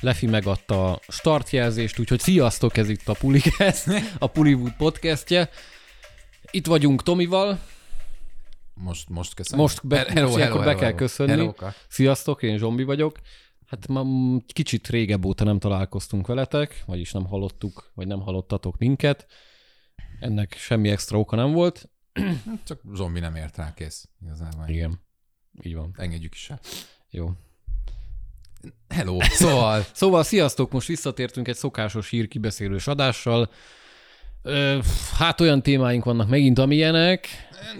Lefi megadta a startjelzést, úgyhogy sziasztok, ez itt a Pulikesz, a Pullywood podcastje. Itt vagyunk Tomival, Most, most köszönöm. most be, Hello, hello, ilyenkor be hello, kell hello. köszönni. Hellóka. Sziasztok, én Zsombi vagyok. Hát ma kicsit régebb óta nem találkoztunk veletek, vagyis nem hallottuk, vagy nem hallottatok minket. Ennek semmi extra oka nem volt. Csak zombi nem ért rá, kész. Igazából. Igen, így van. Engedjük is el. Jó. Hello. Szóval, Szóval sziasztok, most visszatértünk egy szokásos hírkibeszélős adással. Ö, hát olyan témáink vannak megint, amilyenek,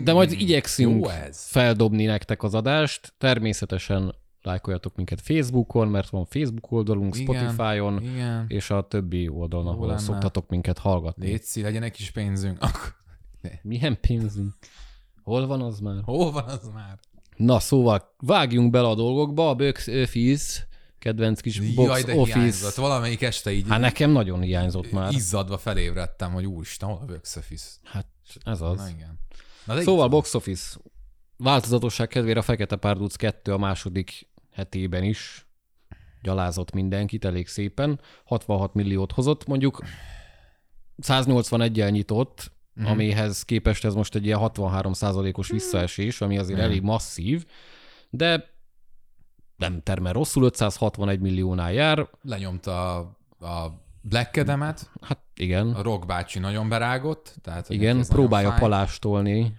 de majd igyekszünk jó ez. feldobni nektek az adást. Természetesen lájkoljatok minket Facebookon, mert van Facebook oldalunk, Igen, Spotify-on, Igen. és a többi oldalon, ahol lenne. szoktatok minket hallgatni. Létszi, legyen egy kis pénzünk. Milyen pénzünk? Hol van az már? hol van az már? Na szóval vágjunk bele a dolgokba, a Box Office, kedvenc kis Box Jaj, de Office. hiányzott. Valamelyik este így Hát nekem nagyon hiányzott már. izzadva felébredtem, hogy úristen, hol a Box Office? Hát ez az. Na igen. Na, de Szóval. Box Office. Változatosság kedvére a Fekete Párduc 2 a második hetében is gyalázott mindenkit elég szépen. 66 milliót hozott, mondjuk 181-el nyitott, Mhm. mm. amihez képest ez most egy ilyen 63 os visszaesés, ami azért Mhm. elég masszív, de nem termel rosszul, 561 milliónál jár. lenyomta a, a Black Adam-et, Hát igen, a Rock bácsi nagyon berágott, tehát igen, próbálja palástolni,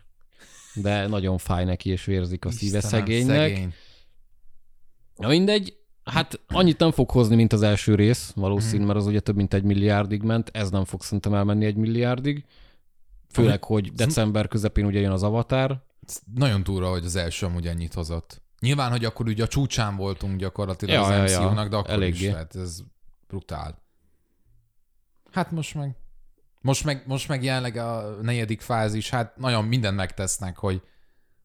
de nagyon fáj neki, és vérzik a szíve Istenem, szegénynek. Szegény. Na mindegy, hát annyit nem fog hozni, mint az első rész, valószínű, mert az ugye több mint egy milliárdig ment, ez nem fog szerintem elmenni egy milliárdig. Főleg, hogy december közepén ugye jön az Avatar. Ez Nagyon túra, hogy az első amúgy ennyit hozott. Nyilván, hogy akkor ugye a csúcsán voltunk gyakorlatilag Ja, az ja, ja. MCU-nak, de akkor Eléggé. is, tehát ez brutál. Hát most meg, most meg, most meg jelenleg a negyedik fázis, hát nagyon mindent megtesznek, hogy,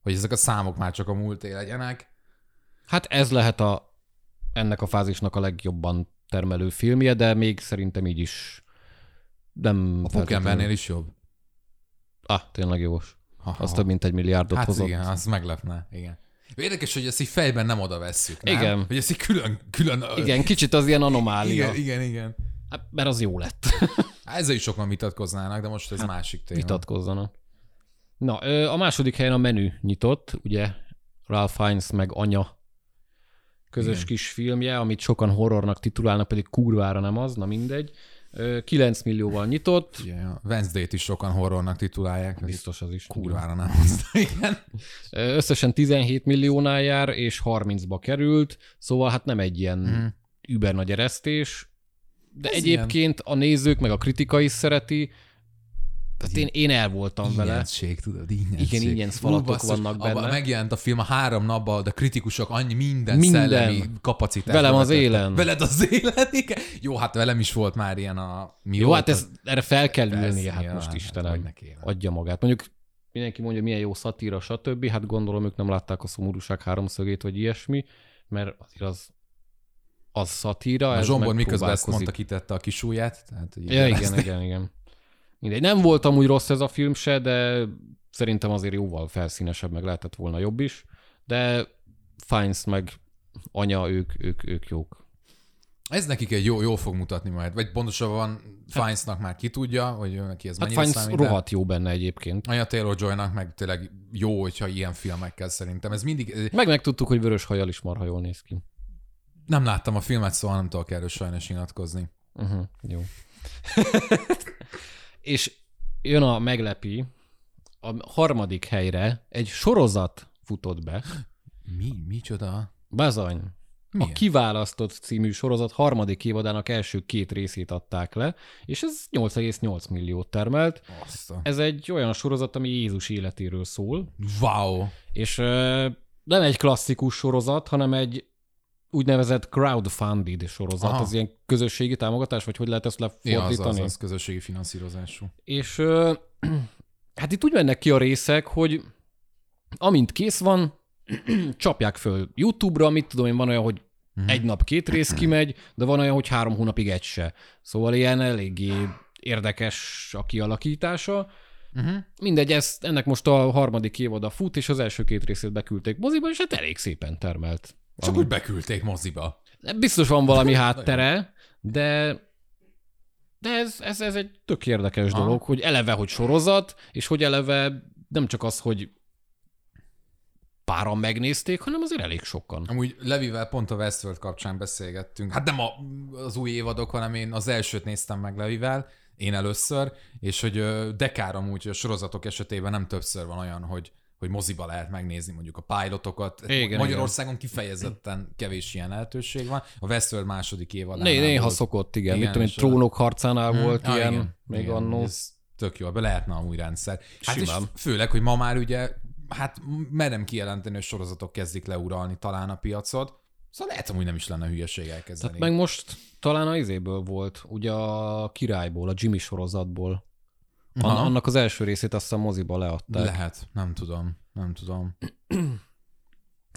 hogy ezek a számok már csak a múlté legyenek. Hát ez lehet a, ennek a fázisnak a legjobban termelő filmje, de még szerintem így is nem A Pókembernél is jobb. Ah, tényleg jós. Ha, Az több mint egy milliárdot Hát hozott. igen, az meglepne, igen. Érdekes, hogy ezt így fejben nem oda vesszük, nem? Igen. Hogy ezt így külön, külön... Igen, kicsit az ilyen anomália. igen, igen, igen. Hát, mert az jó lett. Hát Ezzel is sokan vitatkoznának, de most ez hát, másik téma. Vitatkozzanak. Na, a második helyen a menü nyitott, ugye Ralph Fiennes meg anya közös Igen. kis filmje, amit sokan horrornak titulálnak, pedig kurvára nem az, na mindegy. Ö, 9 millióval nyitott, Igen, a Wednesday-t is sokan horrornak titulálják. Biztos az is. kurvára nem az. Igen. Összesen 17 milliónál jár, és 30-ba került, szóval hát nem egy ilyen Mhm. über nagy eresztés, de Ez egyébként a nézők meg a kritika is szereti, tehát én, én el voltam vele. Ingyenszség, tudod, ingyenszég. Igen, ingyenc falatok Ú, basszus, vannak abba benne. Megjelent a film a három napban, de kritikusok annyi minden, Minden. szellemi kapacitás. Velem az élen. Veled az élen, igen. Jó, hát velem is volt már ilyen a... Mi Jó, volt hát ez, erre fel kell ülnie, hát most hát Istenem, adja magát. Mondjuk mindenki mondja, milyen jó szatíra, stb. Hát gondolom, ők nem látták a szomorúság háromszögét, vagy ilyesmi, mert azért az, az szatíra, A Zsombor miközben ezt mondta, kitette a kis ujját. Tehát, Ja, így igen, igen, igen. Mindegy. Nem volt amúgy rossz ez a film se, de szerintem azért jóval felszínesebb, meg lehetett volna jobb is. De Fiennes meg anya, ők, ők, ők jók. Ez nekik egy jó, jó fog mutatni majd. Vagy pontosabban Fiennesnak már ki tudja, hogy neki ez Hát mennyire Fiennes számít. rohadt jó benne egyébként. Anya Taylor-Joynak meg tényleg jó, hogyha ilyen filmekkel szerintem. Ez mindig... Meg megtudtuk, hogy vörös hajjal is marha jól néz ki. Nem láttam a filmet, szóval nem tudok erről sajnos nyilatkozni. Uh-huh, jó. és jön a meglepi, a harmadik helyre egy sorozat futott be. Mi? Micsoda? Bazany. Milyen? A Kiválasztott című sorozat harmadik évadának első két részét adták le, és ez 8,8 milliót termelt. Azt a... Ez egy olyan sorozat, ami Jézus életéről szól, Wow! és ö, nem egy klasszikus sorozat, hanem egy úgynevezett crowdfunded sorozat, Aha. az ilyen közösségi támogatás, vagy hogy lehet ezt Ja, az, lefordítani? az, az közösségi finanszírozású. És ö, hát itt úgy mennek ki a részek, hogy amint kész van, csapják föl YouTube-ra, mit tudom én, van olyan, hogy Mhm. egy nap két rész kimegy, de van olyan, hogy három hónapig egy se. Szóval ilyen eléggé érdekes a kialakítása. Uh-huh. Mindegy, ez, ennek most a harmadik évada fut, és az első két részét beküldték moziba, és hát elég szépen termelt. Csak úgy beküldték moziba. Biztos van valami háttere, de de ez, ez, ez egy tök érdekes Aha. dolog, hogy eleve, hogy sorozat, és hogy eleve nem csak az, hogy páran megnézték, hanem azért elég sokan. Amúgy Levivel pont a Westworld kapcsán beszélgettünk. Hát nem a, az új évadok, hanem én az elsőt néztem meg Levivel, én először, és hogy ö, dekár amúgy, hogy a sorozatok esetében nem többször van olyan, hogy hogy moziba lehet megnézni mondjuk a pilotokat. Igen, Magyarországon kifejezetten kevés ilyen lehetőség van. A Westworld második évadán. Né, néha szokott, igen. Igen, igen tudom, és én, trónok harcánál Hmm. volt Ah, ilyen, igen, még igen, annó. Ez tök jó, be lehetne amúgy rendszer. Hát és Simán. főleg, hogy ma már ugye, hát merem kijelenteni, hogy sorozatok kezdik leuralni talán a piacot. Szóval lehet, hogy nem is lenne hülyeség elkezdeni. Tehát meg most talán a izéből volt, ugye a királyból, a Jimmy sorozatból. An- annak az első részét azt hiszem moziba leadták. Lehet, nem tudom, nem tudom.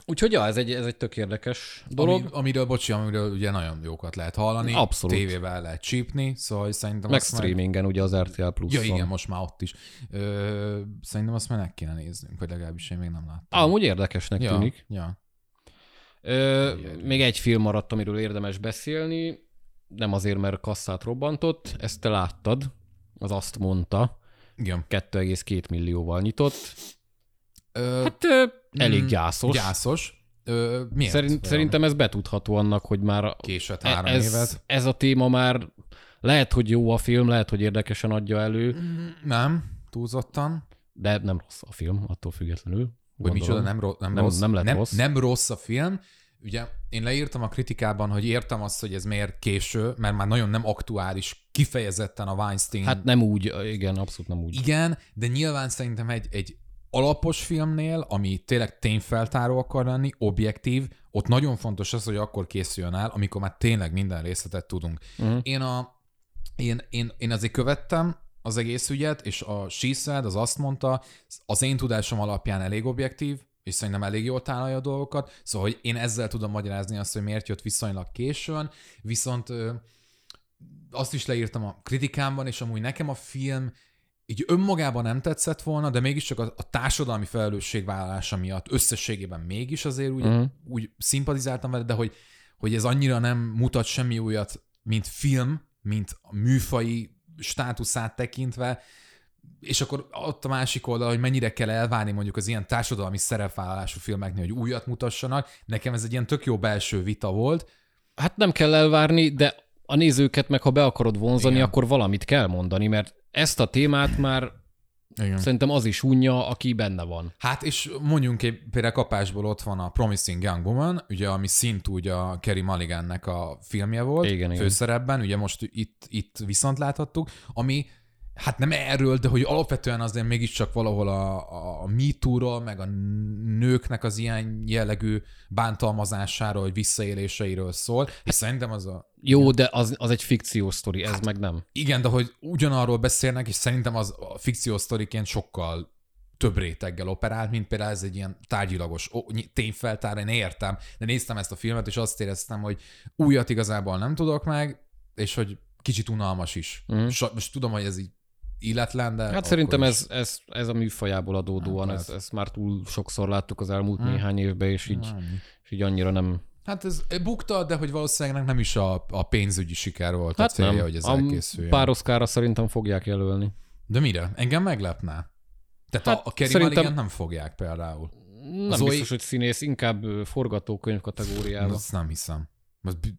Úgyhogy ja, ez egy, ez egy tök érdekes dolog. Ami, amiről, bocsi, amiről ugye nagyon jókat lehet hallani. Abszolút. Tévével lehet csípni, szóval szerintem meg azt meg- streamingen, ugye az RTL plus Ja igen, most már ott is. Ö, szerintem azt már meg kéne néznünk, vagy legalábbis én még nem láttam. Amúgy érdekesnek ja, tűnik. Ja. Ö, még egy film maradt, amiről érdemes beszélni, nem azért, mert kasszát robbantott, ezt te láttad, az azt mondta, Igen. 2,2 millióval nyitott. Ö, Hát ö, elég mm, gyászos. Gyászos. Ö, miért? Szerint, szerintem ez betudható annak, hogy már Késett e- három évet. ez, ez a téma már lehet, hogy jó a film, lehet, hogy érdekesen adja elő, Nem, túlzottan. de nem rossz a film, attól függetlenül. Hogy gondolom. micsoda, nem, ro- nem, Nem- rossz. nem lett nem, rossz. nem rossz a film. Ugye én leírtam a kritikában, hogy értem azt, hogy ez miért késő, mert már nagyon nem aktuális, kifejezetten a Weinstein. Hát nem úgy, igen, abszolút nem úgy. Igen, de nyilván szerintem egy, egy alapos filmnél, ami tényleg tényfeltáró akar lenni, objektív, ott nagyon fontos az, hogy akkor készüljön el, amikor már tényleg minden részletet tudunk. Uh-huh. Én, a, én, én, én azért követtem az egész ügyet, és a She Said, az azt mondta, az én tudásom alapján elég objektív, és szerintem elég jól tálalja a dolgokat, szóval hogy én ezzel tudom magyarázni azt, hogy miért jött viszonylag későn, viszont ö, azt is leírtam a kritikámban, és amúgy nekem a film így önmagában nem tetszett volna, de mégiscsak a, a társadalmi felelősségvállalása miatt összességében mégis azért úgy, uh-huh. úgy szimpatizáltam vele, de hogy, hogy ez annyira nem mutat semmi újat, mint film, mint a műfai státuszát tekintve, és akkor ott a másik oldal, hogy mennyire kell elvárni mondjuk az ilyen társadalmi szerepvállalású filmeknél, hogy újat mutassanak. Nekem ez egy ilyen tök jó belső vita volt. Hát nem kell elvárni, de a nézőket meg, ha be akarod vonzani, Igen. akkor valamit kell mondani, mert ezt a témát már Igen. szerintem az is unja, aki benne van. Hát és mondjunk egy, például kapásból ott van a Promising Young Woman, ugye, ami szintúgy a Kerry Mulligannek a filmje volt, Igen, igen. főszerepben, ugye most itt, itt viszont láthattuk, ami hát nem erről, de hogy alapvetően azért mégiscsak valahol a, a, a MeToo-ról, meg a nőknek az ilyen jellegű bántalmazásáról, vagy visszaéléseiről szól, és szerintem az a Jó, de az, az egy fikciós sztori, ez meg nem. igen, de hogy ugyanarról beszélnek, és szerintem az a fikciós sztoriként sokkal több réteggel operált, mint például ez egy ilyen tárgyilagos tényfeltár, én értem, de néztem ezt a filmet, és azt éreztem, hogy újat igazából nem tudok meg, és hogy kicsit unalmas is. Mm. Most tudom, hogy ez így illetlen, de... Hát szerintem is. ez, ez, ez a műfajából adódóan, Hát ez, ezt már túl sokszor láttuk az elmúlt Hmm. néhány évben, és így, Annyi. és így annyira nem... Hát ez bukta, de hogy valószínűleg nem is a, a pénzügyi siker volt Hát a célja, nem. hogy ez a elkészüljön. pár oszkára szerintem fogják jelölni. De mire? Engem meglepne. Tehát Hát a, a Kerry szerintem- nem fogják például. Nem Zoe- biztos, hogy színész, inkább forgatókönyv kategóriában. Azt nem hiszem.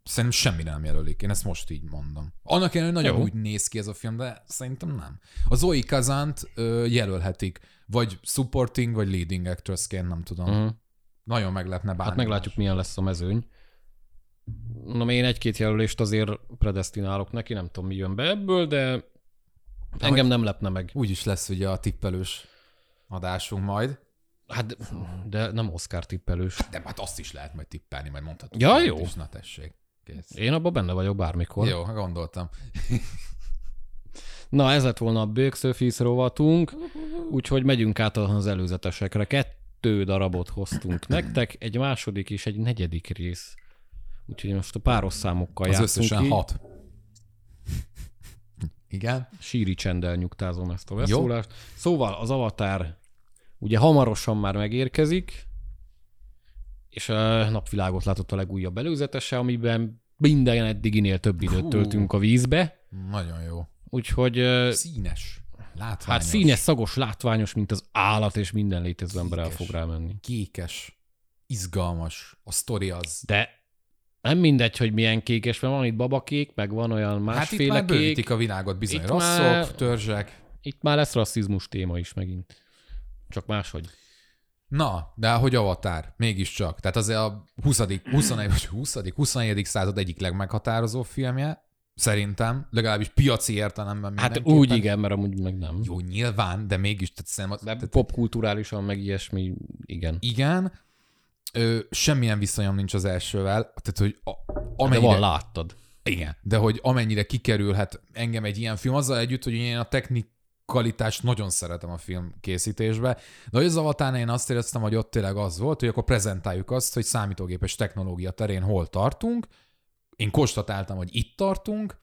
Szerintem semmire nem jelölik. Én ezt most így mondom. Annak ellenére, nagyon Jó. úgy néz ki ez a film, de szerintem nem. A Zoe Kazant ö, jelölhetik. Vagy supporting, vagy leading actressként, nem tudom. Uh-huh. Nagyon meglepne bármi Hát meglátjuk, milyen lesz a mezőny. Na, én egy-két jelölést azért predestinálok neki, nem tudom, mi jön be ebből, de engem nem lepne meg. Úgy is lesz ugye a tippelős adásunk majd. Hát, de nem Oscar tippelős. De hát azt is lehet majd tippelni, majd mondhatunk. Ja, jó. Is. Na tessék. Kész. Én abban benne vagyok bármikor. Jó, gondoltam. Na, ez lett volna a Office rovatunk, úgyhogy megyünk át az előzetesekre. Kettő darabot hoztunk nektek, egy második és egy negyedik rész. Úgyhogy most a páros számokkal Az összesen ki. hat. Igen. Síri csenddel nyugtázom ezt a beszólást. Szóval az Avatar ugye hamarosan már megérkezik, és a napvilágot látott a legújabb előzetese, amiben minden eddiginél több időt Hú. töltünk a vízbe, Nagyon jó. úgyhogy Színes. Látványos. hát színes, szagos, látványos, mint az állat, és minden létező ember el fog rámenni. Kékes. Izgalmas. A sztori az... De nem mindegy, hogy milyen kékes, mert van itt babakék, meg van olyan Hát itt másféle már kék. a világot bizony. Itt Rasszok, már- törzsek. Itt már lesz rasszizmus téma is megint. Csak máshogy. Na, de hogy avatár? Mégiscsak. Tehát azért a 20. 21. vagy 20. 21. század egyik legmeghatározó filmje, szerintem, legalábbis piaci értelemben Hát úgy igen, mert amúgy meg nem. Jó, nyilván, de mégis, tehát szerintem, De tehát popkulturálisan meg ilyesmi, igen. igen, ö, semmilyen viszonyom nincs az elsővel, tehát hogy a, De amennyire, van, láttad. igen, de hogy amennyire kikerülhet engem egy ilyen film, azzal együtt, hogy én a technikalitást nagyon szeretem a film készítésbe, de az avatárnál én azt éreztem, hogy ott tényleg az volt, hogy akkor prezentáljuk azt, hogy számítógépes technológia terén hol tartunk, én konstatáltam, hogy itt tartunk,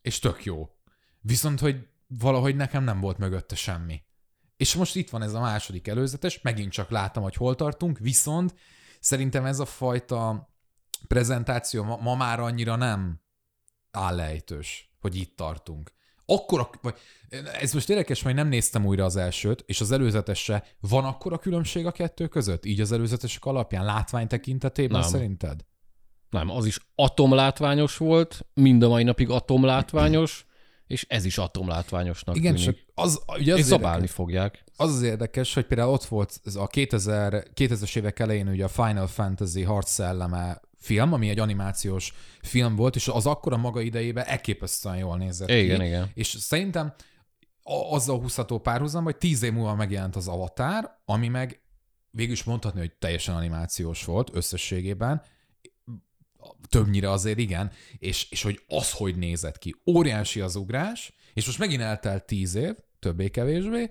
és tök jó. Viszont, hogy valahogy nekem nem volt mögötte semmi. És most itt van ez a második előzetes, megint csak látom, hogy hol tartunk, viszont szerintem ez a fajta prezentáció ma, ma már annyira nem állejtős, hogy itt tartunk. Akkor, vagy, ez most érdekes, mert nem néztem újra az elsőt, és az előzetesre van akkor a különbség a kettő között? Így az előzetesek alapján, látvány tekintetében Nem. szerinted? Nem, az is atomlátványos volt, mind a mai napig atomlátványos, és ez is atomlátványosnak Igen, tűnik. csak az, ugye az és az zabálni érdekes, fogják. az az érdekes, hogy például ott volt ez a 2000, 2000-es évek elején ugye a Final Fantasy harc szelleme film, ami egy animációs film volt, és az akkora maga idejében elképesztően jól nézett Igen, ki. igen. És szerintem azzal húzható párhuzam, hogy tíz év múlva megjelent az Avatar, ami meg végül is mondhatni, hogy teljesen animációs volt összességében, többnyire azért igen, és, és hogy az, hogy nézett ki. Óriási az ugrás, és most megint eltelt tíz év, többé-kevésbé,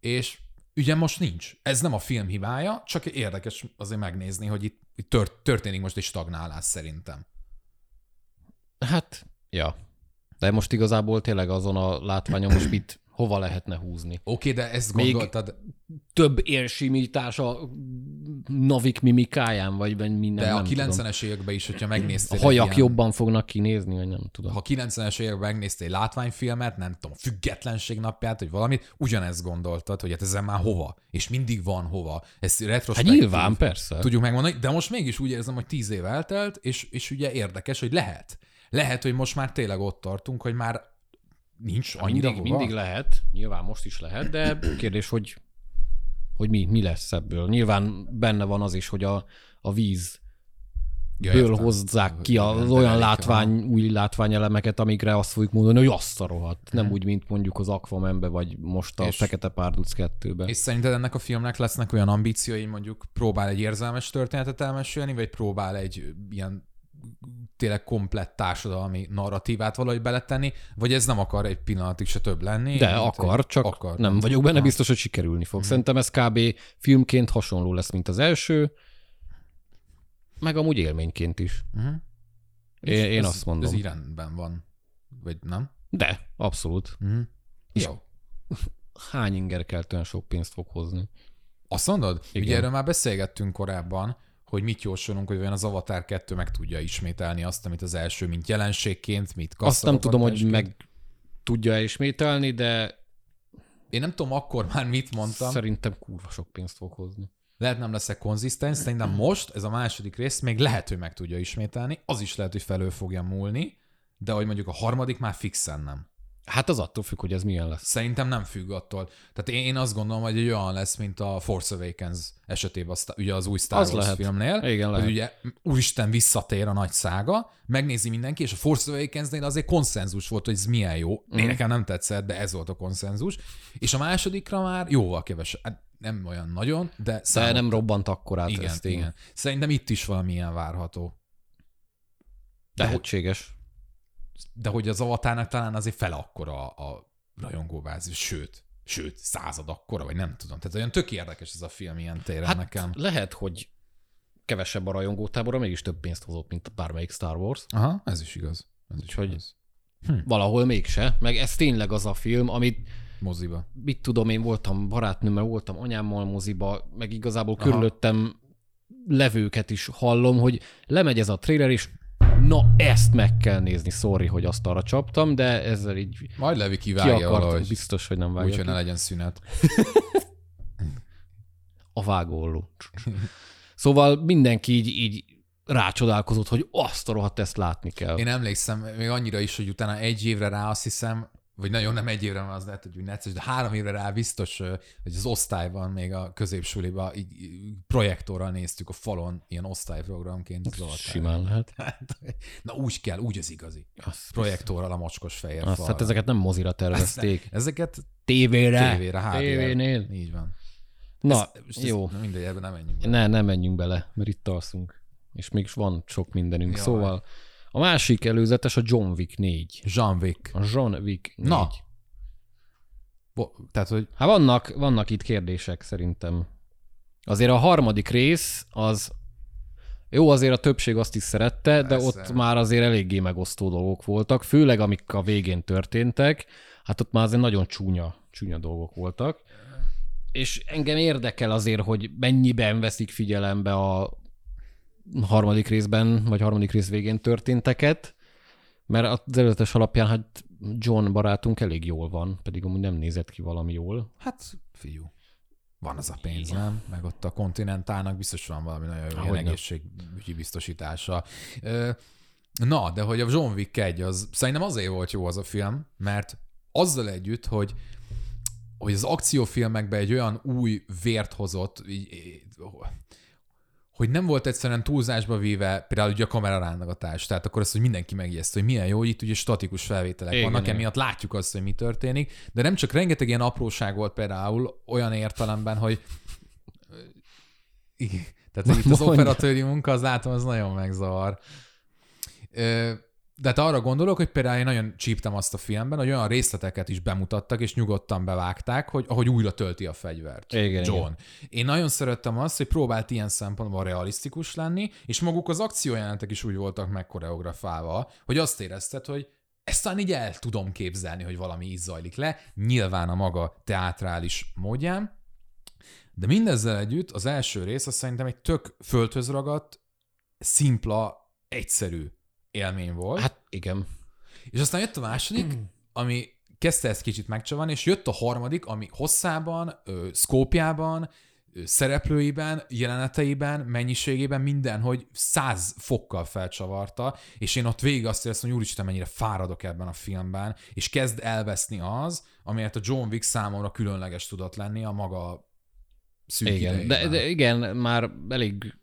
és ugye most nincs. Ez nem a film hibája, csak érdekes azért megnézni, hogy itt tört, történik most egy stagnálás szerintem. Hát, ja. De most igazából tényleg azon a látványon most mit, hova lehetne húzni. Oké, de ezt Még- gondoltad, Több érsimítás a navik mimikáján, vagy minden, de a nem tudom. 90-es években is, hogyha megnéztél A hajak ilyen- jobban fognak kinézni, vagy nem tudom. ha 90-es években megnéztél egy látványfilmet, nem tudom, függetlenség napját, vagy valamit, ugyanezt gondoltad, hogy hát ezen már hova, és mindig van hova. Ez Hát retrospektív. nyilván, persze. Tudjuk megmondani, de most mégis úgy érzem, hogy tíz év eltelt, és, és ugye érdekes, hogy lehet. Lehet, hogy most már tényleg ott tartunk, hogy már nincs annyira mindig, hova. mindig lehet, nyilván most is lehet, de kérdés, hogy, hogy mi, mi lesz ebből. Nyilván benne van az is, hogy a, a víz ja, ből hozzák ki az olyan látvány, új látványelemeket, amikre azt fogjuk mondani, hogy azt a rohadt. Nem úgy, mint mondjuk az Aquamanbe, vagy most a És- Fekete Párduc 2-be. És szerinted ennek a filmnek lesznek olyan ambíciói, mondjuk próbál egy érzelmes történetet elmesélni, vagy próbál egy ilyen tényleg komplett társadalmi narratívát valahogy beletenni, vagy ez nem akar egy pillanatig se több lenni? De akar, egy- csak akar. nem vagyok benne Aha. biztos, hogy sikerülni fog. Szerintem ez kb. filmként hasonló lesz, mint az első, meg amúgy élményként is. Uh-huh. Én, én ez, azt mondom. Ez így rendben van. Vagy nem? De, abszolút. Uh-huh. És- Jó. Hány inger kell olyan sok pénzt fog hozni? Azt mondod? Igen. Ugye erről már beszélgettünk korábban, hogy mit jósolunk, hogy olyan az Avatar 2 meg tudja ismételni azt, amit az első, mint jelenségként, mint Azt nem tudom, hogy meg tudja ismételni, de Én nem tudom akkor már mit mondtam. szerintem kurva sok pénzt fog hozni. Lehet nem leszek konzisztens, szerintem most ez a második rész még lehet, hogy meg tudja ismételni, az is lehet, hogy felől fogja múlni, de hogy mondjuk a harmadik már fixen nem. Hát az attól függ, hogy ez milyen lesz. Szerintem nem függ attól. Tehát én, én azt gondolom, hogy egy olyan lesz, mint a Force Awakens esetében, az, ugye az új Star Az Wars lehet. filmnél. Igen, hogy lehet. ugye úristen visszatér a nagy szága, megnézi mindenki, és a Force Awakens-nél azért konszenzus volt, hogy ez milyen jó. Mm. Nekem nem tetszett, de ez volt a konszenzus. És a másodikra már jóval kevesebb. Hát nem olyan nagyon, de De számomra- nem robbant akkorát igen, ez tény. igen. Szerintem itt is valamilyen várható. De, hogy, Lehetséges. De hogy az avatárnak talán azért fele akkora a, a rajongóbázis, sőt, sőt, század akkora, vagy nem tudom. Tehát olyan tök érdekes ez a film ilyen téren Hát nekem. lehet, hogy kevesebb a rajongótábora, mégis több pénzt hozott, mint bármelyik Star Wars. Aha, ez is igaz. Ez is Úgyhogy- igaz. Valahol mégse. Meg ez tényleg az a film, amit Moziba. mit tudom, én voltam barátnőmmel, voltam anyámmal moziba, meg igazából Aha. körülöttem levőket is hallom, hogy lemegy ez a trailer, és na ezt meg kell nézni, sorry, hogy azt arra csaptam, de ezzel így Majd Levi ki kivágja akart, valahogy. biztos, hogy nem vágja Úgyhogy ki. ne legyen szünet. A vágóolló. Szóval mindenki így, így rácsodálkozott, hogy azt a rohadt ezt látni kell. Én emlékszem még annyira is, hogy utána egy évre rá azt hiszem, vagy nagyon nem egy évre, mert az lehet, hogy necces, de három évre rá biztos, hogy az osztályban, még a középsuliban így, projektorral néztük a falon, ilyen osztályprogramként. Zoltán. Simán lehet. Na úgy kell, úgy az igazi. Azt, Projektorral a mocskos fehér azt, falra. hát ezeket nem mozira tervezték. Ezeket Tévére. tévére, HD-re. Tévénél. Így van. Na, Ez- ez- jó. Na mindegy, ebben nem menjünk. bele. Ne, ne menjünk bele, mert itt alszunk. És még van sok mindenünk. Jaj. Szóval a másik előzetes a John Wick 4. Jean Wick. A John Wick 4. Na. Bo- tehát, hogy Hát vannak, vannak itt kérdések szerintem. Azért a harmadik rész az jó, azért a többség azt is szerette, de Persze. ott már azért eléggé megosztó dolgok voltak, főleg amik a végén történtek, hát ott már azért nagyon csúnya, csúnya dolgok voltak. És engem érdekel azért, hogy mennyiben veszik figyelembe a harmadik részben, vagy harmadik rész végén történteket, mert az előzetes alapján hát John barátunk elég jól van, pedig amúgy nem nézett ki valami jól. Hát, fiú, van az a pénz, nem? Meg ott a kontinentálnak biztos van valami nagyon jó egészségügyi biztosítása. Na, de hogy a John Wick 1, az szerintem azért volt jó az a film, mert azzal együtt, hogy hogy az akciófilmekben egy olyan új vért hozott, így, így, hogy nem volt egyszerűen túlzásba véve például ugye a kamerarángatás, tehát akkor azt, hogy mindenki megjegyezte, hogy milyen jó, hogy itt ugye statikus felvételek Igen, vannak, igen. emiatt látjuk azt, hogy mi történik, de nem csak rengeteg ilyen apróság volt például olyan értelemben, hogy igen, tehát itt az operatőri munka, az látom, az nagyon megzavar. Ö, De hát arra gondolok, hogy például én nagyon csíptem azt a filmben, hogy olyan részleteket is bemutattak, és nyugodtan bevágták, hogy ahogy újra tölti a fegyvert. Igen, John. igen. Én nagyon szerettem azt, hogy próbált ilyen szempontból realisztikus lenni, és maguk az akciójelentek is úgy voltak megkoreografálva, hogy azt érezted, hogy ezt talán így el tudom képzelni, hogy valami így zajlik le, nyilván a maga teátrális módján, de mindezzel együtt az első rész azt szerintem egy tök földhöz ragadt, szimpla, egyszerű élmény volt. Hát igen. És aztán jött a második, ami kezdte ezt kicsit megcsavarni, és jött a harmadik, ami hosszában, ö, szkópjában, ö, szereplőiben, jeleneteiben, mennyiségében, minden, hogy száz fokkal felcsavarta, és én ott végig azt éreztem, hogy úristen, mennyire fáradok ebben a filmben, és kezd elveszni az, amelyet a John Wick számomra különleges tudott lenni a maga szűk Igen, de, de igen, már elég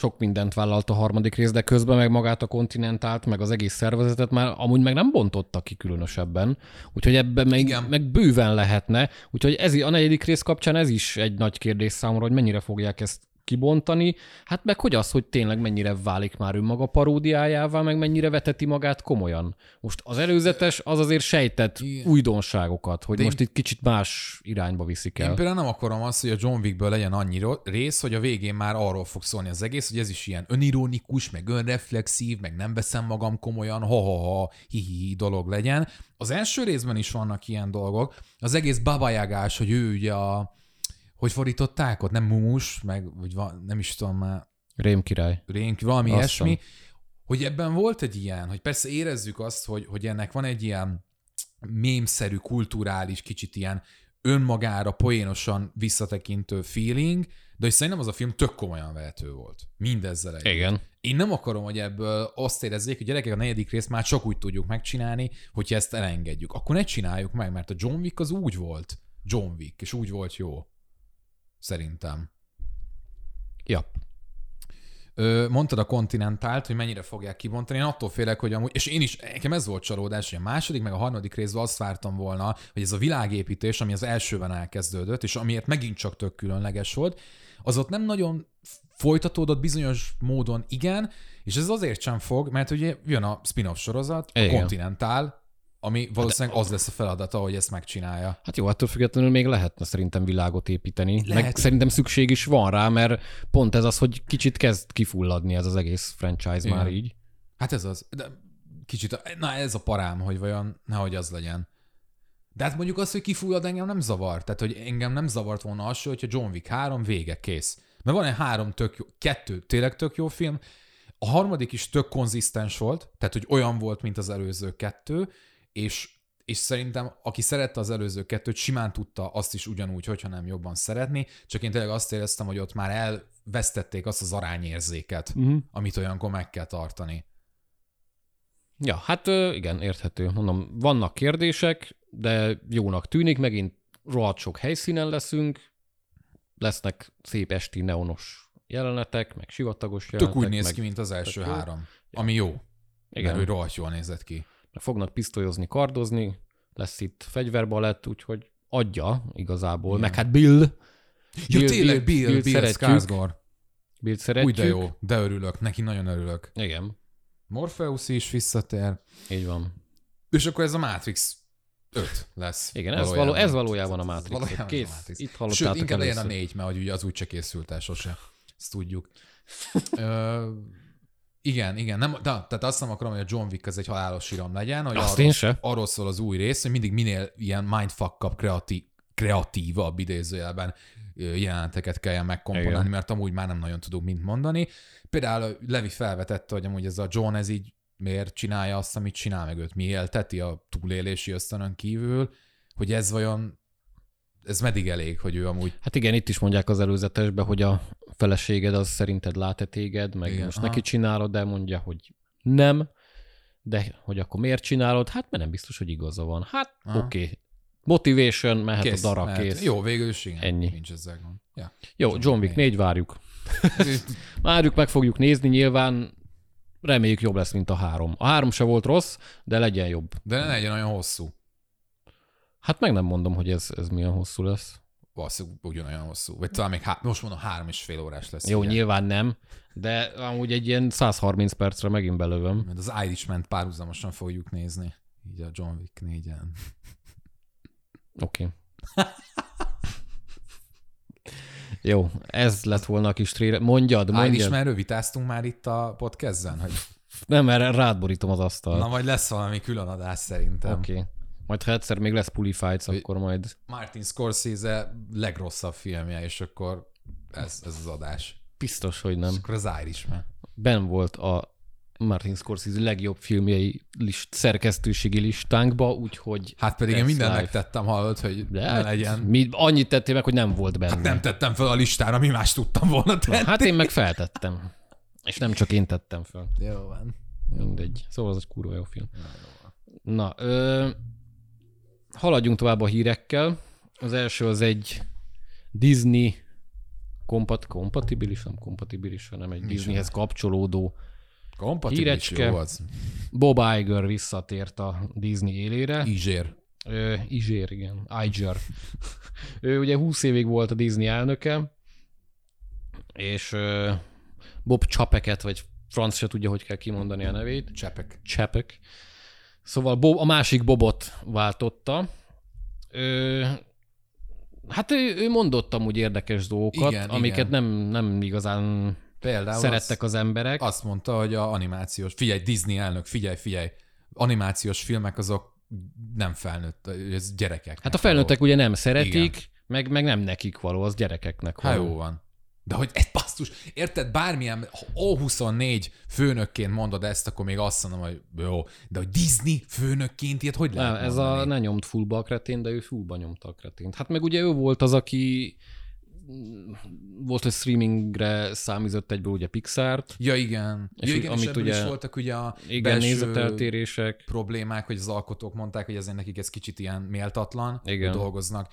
sok mindent vállalt a harmadik rész, de közben meg magát a kontinentált, meg az egész szervezetet már amúgy meg nem bontotta ki különösebben. Úgyhogy ebben meg, Igen. meg bőven lehetne. Úgyhogy ez, a negyedik rész kapcsán ez is egy nagy kérdés számomra, hogy mennyire fogják ezt kibontani, hát meg hogy az, hogy tényleg mennyire válik már önmaga paródiájává, meg mennyire veteti magát komolyan. Most az előzetes az azért sejtett Igen. újdonságokat, hogy De én- most itt kicsit más irányba viszik Én el. például nem akarom azt, hogy a John Wickből legyen annyi rész, hogy a végén már arról fog szólni az egész, hogy ez is ilyen önironikus, meg önreflexív, meg nem veszem magam komolyan, ha-ha-ha, hi-hi-hi dolog legyen. Az első részben is vannak ilyen dolgok. Az egész babajagás, hogy ő ugye a hogy fordították ott? Nem mumus, meg vagy van, nem is tudom már, Rém király. rénk, valami ilyesmi, hogy ebben volt egy ilyen, hogy persze érezzük azt, hogy, hogy ennek van egy ilyen mémszerű, kulturális, kicsit ilyen önmagára poénosan visszatekintő feeling, de hogy szerintem az a film tök komolyan vehető volt. Mindezzel együtt. Igen. Én nem akarom, hogy ebből azt érezzék, hogy gyerekek a negyedik részt már csak úgy tudjuk megcsinálni, hogyha ezt elengedjük. Akkor ne csináljuk meg, mert a John Wick az úgy volt John Wick, és úgy volt jó. Szerintem. Ja. Ö, mondtad a kontinentált, hogy mennyire fogják kibontani. Én attól félek, hogy amúgy, és én is, nekem ez volt csalódás, hogy a második, meg a harmadik részben azt vártam volna, hogy ez a világépítés, ami az elsőben elkezdődött, és amiért megint csak tök különleges volt, az ott nem nagyon folytatódott bizonyos módon, igen, és ez azért sem fog, mert ugye jön a spin-off sorozat, a Igen. Ami valószínűleg az lesz a feladata, hogy ezt megcsinálja. Hát jó, attól függetlenül még lehetne szerintem világot építeni. Lehet. Meg szerintem szükség is van rá, mert pont ez az, hogy kicsit kezd kifulladni ez az egész franchise Igen. már így. Hát ez az. De kicsit, na ez a parám, hogy vajon nehogy az legyen. De hát mondjuk az, hogy kifullad engem nem zavar. Tehát, hogy engem nem zavart volna az, hogyha John Wick 3 vége, kész. Mert van egy három tök jó, kettő tényleg tök jó film, a harmadik is tök konzisztens volt, tehát hogy olyan volt, mint az előző kettő, és és szerintem aki szerette az előző kettőt, simán tudta azt is ugyanúgy, hogyha nem jobban szeretni, csak én tényleg azt éreztem, hogy ott már elvesztették azt az arányérzéket, uh-huh. amit olyankor meg kell tartani. Ja, hát igen, érthető. Mondom, vannak kérdések, de jónak tűnik, megint rohadt sok helyszínen leszünk, lesznek szép esti neonos jelenetek, meg sivatagos jelenetek. Tök úgy néz meg... ki, mint az első három, jó. ami jó. Igen. Mert ő rohadt jól nézett ki. Fognak pisztolyozni, kardozni, lesz itt fegyverbalett, úgyhogy adja igazából, Igen. meg hát Bill. Bill, ja, tényleg Bill, Bill, Bill, Bill Skarsgård. Bill szeretjük. Úgy de jó, de örülök, neki nagyon örülök. Igen. Morpheus is visszatér. Így van. És akkor ez a Matrix 5 lesz. Igen, ez, való, ez valójában a Matrix. Valójában Kész, a Matrix. itt hallottátok Sőt, inkább legyen a négy, mert ugye az úgy se készült el sose. Ezt tudjuk. Ö, igen, igen. Nem, de, tehát azt nem akarom, hogy a John Wick az egy halálos iram legyen, hogy azt arról, arról szól az új rész, hogy mindig minél ilyen mindfuck kreatív, kreatívabb idézőjelben jeleneteket kelljen megkomponálni, Igen. mert amúgy már nem nagyon tudunk mint mondani. Például Levi felvetette, hogy amúgy ez a John ez így miért csinálja azt, amit csinál, meg őt mi élteti a túlélési ösztönön kívül, hogy ez vajon ez meddig elég, hogy ő amúgy... Hát igen, itt is mondják az előzetesbe, hogy a feleséged az szerinted lát-e téged, meg igen, most aha. neki csinálod, de mondja, hogy nem, de hogy akkor miért csinálod? Hát mert nem biztos, hogy igaza van. Hát oké, okay. motivation, mehet kész, a dara, mehet. kész. Jó, végül is igen. Ennyi. Nincs ezzel gond. Ja. Jó, John Wick 4 várjuk. várjuk, meg fogjuk nézni, nyilván reméljük jobb lesz, mint a három. A három se volt rossz, de legyen jobb. De ne legyen olyan hosszú. Hát meg nem mondom, hogy ez, ez milyen hosszú lesz. Valószínűleg ugyanolyan hosszú. Vagy talán még há- most mondom, három és fél órás lesz. Jó, ilyen. nyilván nem, de amúgy egy ilyen 130 percre megint belövöm. Mert az Irishman párhuzamosan fogjuk nézni. Így a John Wick négyen. Oké. Okay. Jó, ez lett volna a kis trailer. Mondjad, mondjad. Irishmanről vitáztunk már itt a podcastben, hogy... Nem, mert rádborítom az asztalt. Na, majd lesz valami külön adás szerintem. Oké. Okay. Majd ha egyszer még lesz Puli Fights, akkor majd... Martin Scorsese legrosszabb filmje, és akkor ez, ez az adás. Biztos, hogy nem. És akkor az Irishman. Ben volt a Martin Scorsese legjobb filmjei list, szerkesztőségi listánkba, úgyhogy... Hát pedig én mindent megtettem, hallod, hogy De ne hát legyen. Mi, annyit tettél meg, hogy nem volt benne. Hát nem tettem fel a listára, mi más tudtam volna tenni. Hát én meg feltettem. És nem csak én tettem fel. Jó van. Mindegy. Szóval az egy kurva jó film. Na, ö, haladjunk tovább a hírekkel. Az első az egy Disney kompat, kompatibilis, nem kompatibilis, hanem egy Disneyhez kapcsolódó hírecske. Jó az. Bob Iger visszatért a Disney élére. Izsér. Ö, Izsér, igen. Iger. ő ugye 20 évig volt a Disney elnöke, és ö, Bob Csapeket, vagy franc se tudja, hogy kell kimondani a nevét. Csepek. Csepek. Szóval Bob, a másik Bobot váltotta. Ö, hát ő, ő mondott amúgy érdekes dolgokat, igen, amiket igen. Nem, nem igazán Például szerettek az, az emberek. Azt mondta, hogy a animációs, figyelj, Disney elnök, figyelj, figyelj, animációs filmek azok nem felnőtt, ez gyerekek. Hát a felnőttek való. ugye nem szeretik, meg, meg nem nekik való, az gyerekeknek való. Hát jó van. De hogy egy basszus, érted, bármilyen O24 főnökként mondod ezt, akkor még azt mondom, hogy jó, de hogy Disney főnökként ilyet hogy lehet Nem, ez mondani? a ne nyomt fullba a kretén, de ő fullba nyomta a kretént. Hát meg ugye ő volt az, aki volt, hogy streamingre számított egyből ugye Pixart. Ja, igen. És ja, igen, amit és ugye, is voltak ugye a igen, nézeteltérések. problémák, hogy az alkotók mondták, hogy azért nekik ez kicsit ilyen méltatlan, igen. dolgoznak.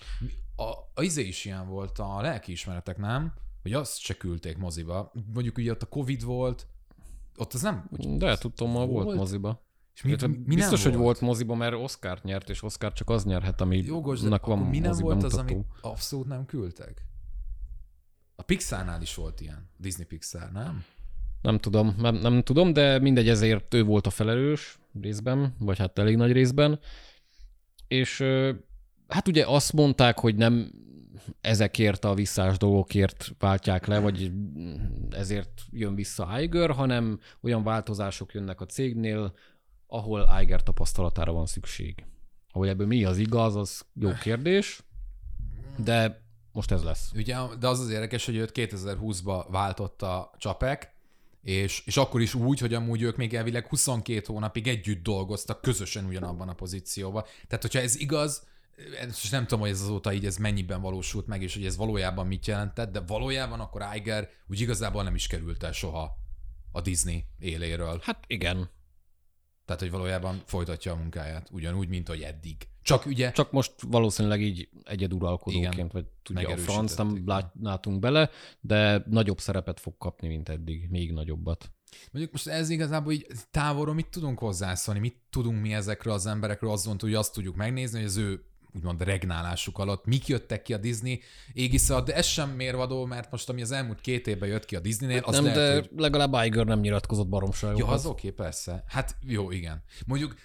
A, a izé is ilyen volt, a lelkiismeretek, nem? Hogy azt se küldték moziba. Mondjuk ugye ott a Covid volt, ott az nem... De tudtam, ma volt, volt moziba. És mi, mi, mi Biztos, hogy volt? volt moziba, mert Oscar nyert, és Oscar csak az nyerhet, ami Jogos, de van mi nem volt mutató. az, amit abszolút nem küldtek? A Pixarnál is volt ilyen. Disney Pixar, nem? Nem tudom, nem, nem tudom, de mindegy, ezért ő volt a felelős részben, vagy hát elég nagy részben. És hát ugye azt mondták, hogy nem ezekért a visszás dolgokért váltják le, vagy ezért jön vissza Iger, hanem olyan változások jönnek a cégnél, ahol Iger tapasztalatára van szükség. Ahogy ebből mi az igaz, az jó kérdés, de most ez lesz. Ugye, de az az érdekes, hogy őt 2020-ba váltotta Csapek, és, és akkor is úgy, hogy amúgy ők még elvileg 22 hónapig együtt dolgoztak közösen ugyanabban a pozícióban. Tehát, hogyha ez igaz, és nem tudom, hogy ez azóta így ez mennyiben valósult meg, és hogy ez valójában mit jelentett, de valójában akkor Iger úgy igazából nem is került el soha a Disney éléről. Hát igen. Tehát, hogy valójában folytatja a munkáját, ugyanúgy, mint hogy eddig. Csak ugye... Csak most valószínűleg így egyeduralkodóként, Igen, vagy tudja a franc, nem lát- látunk bele, de nagyobb szerepet fog kapni, mint eddig, még nagyobbat. Mondjuk most ez igazából így távolról mit tudunk hozzászólni, mit tudunk mi ezekről az emberekről, azon hogy azt tudjuk megnézni, hogy az ő úgymond regnálásuk alatt mik jöttek ki a Disney égisze, de ez sem mérvadó, mert most ami az elmúlt két évben jött ki a Disneynél, az nem, lehet, de hogy... legalább Iger nem nyilatkozott baromságokat. Ja, az oké, okay, persze. Hát jó, igen. Mondjuk,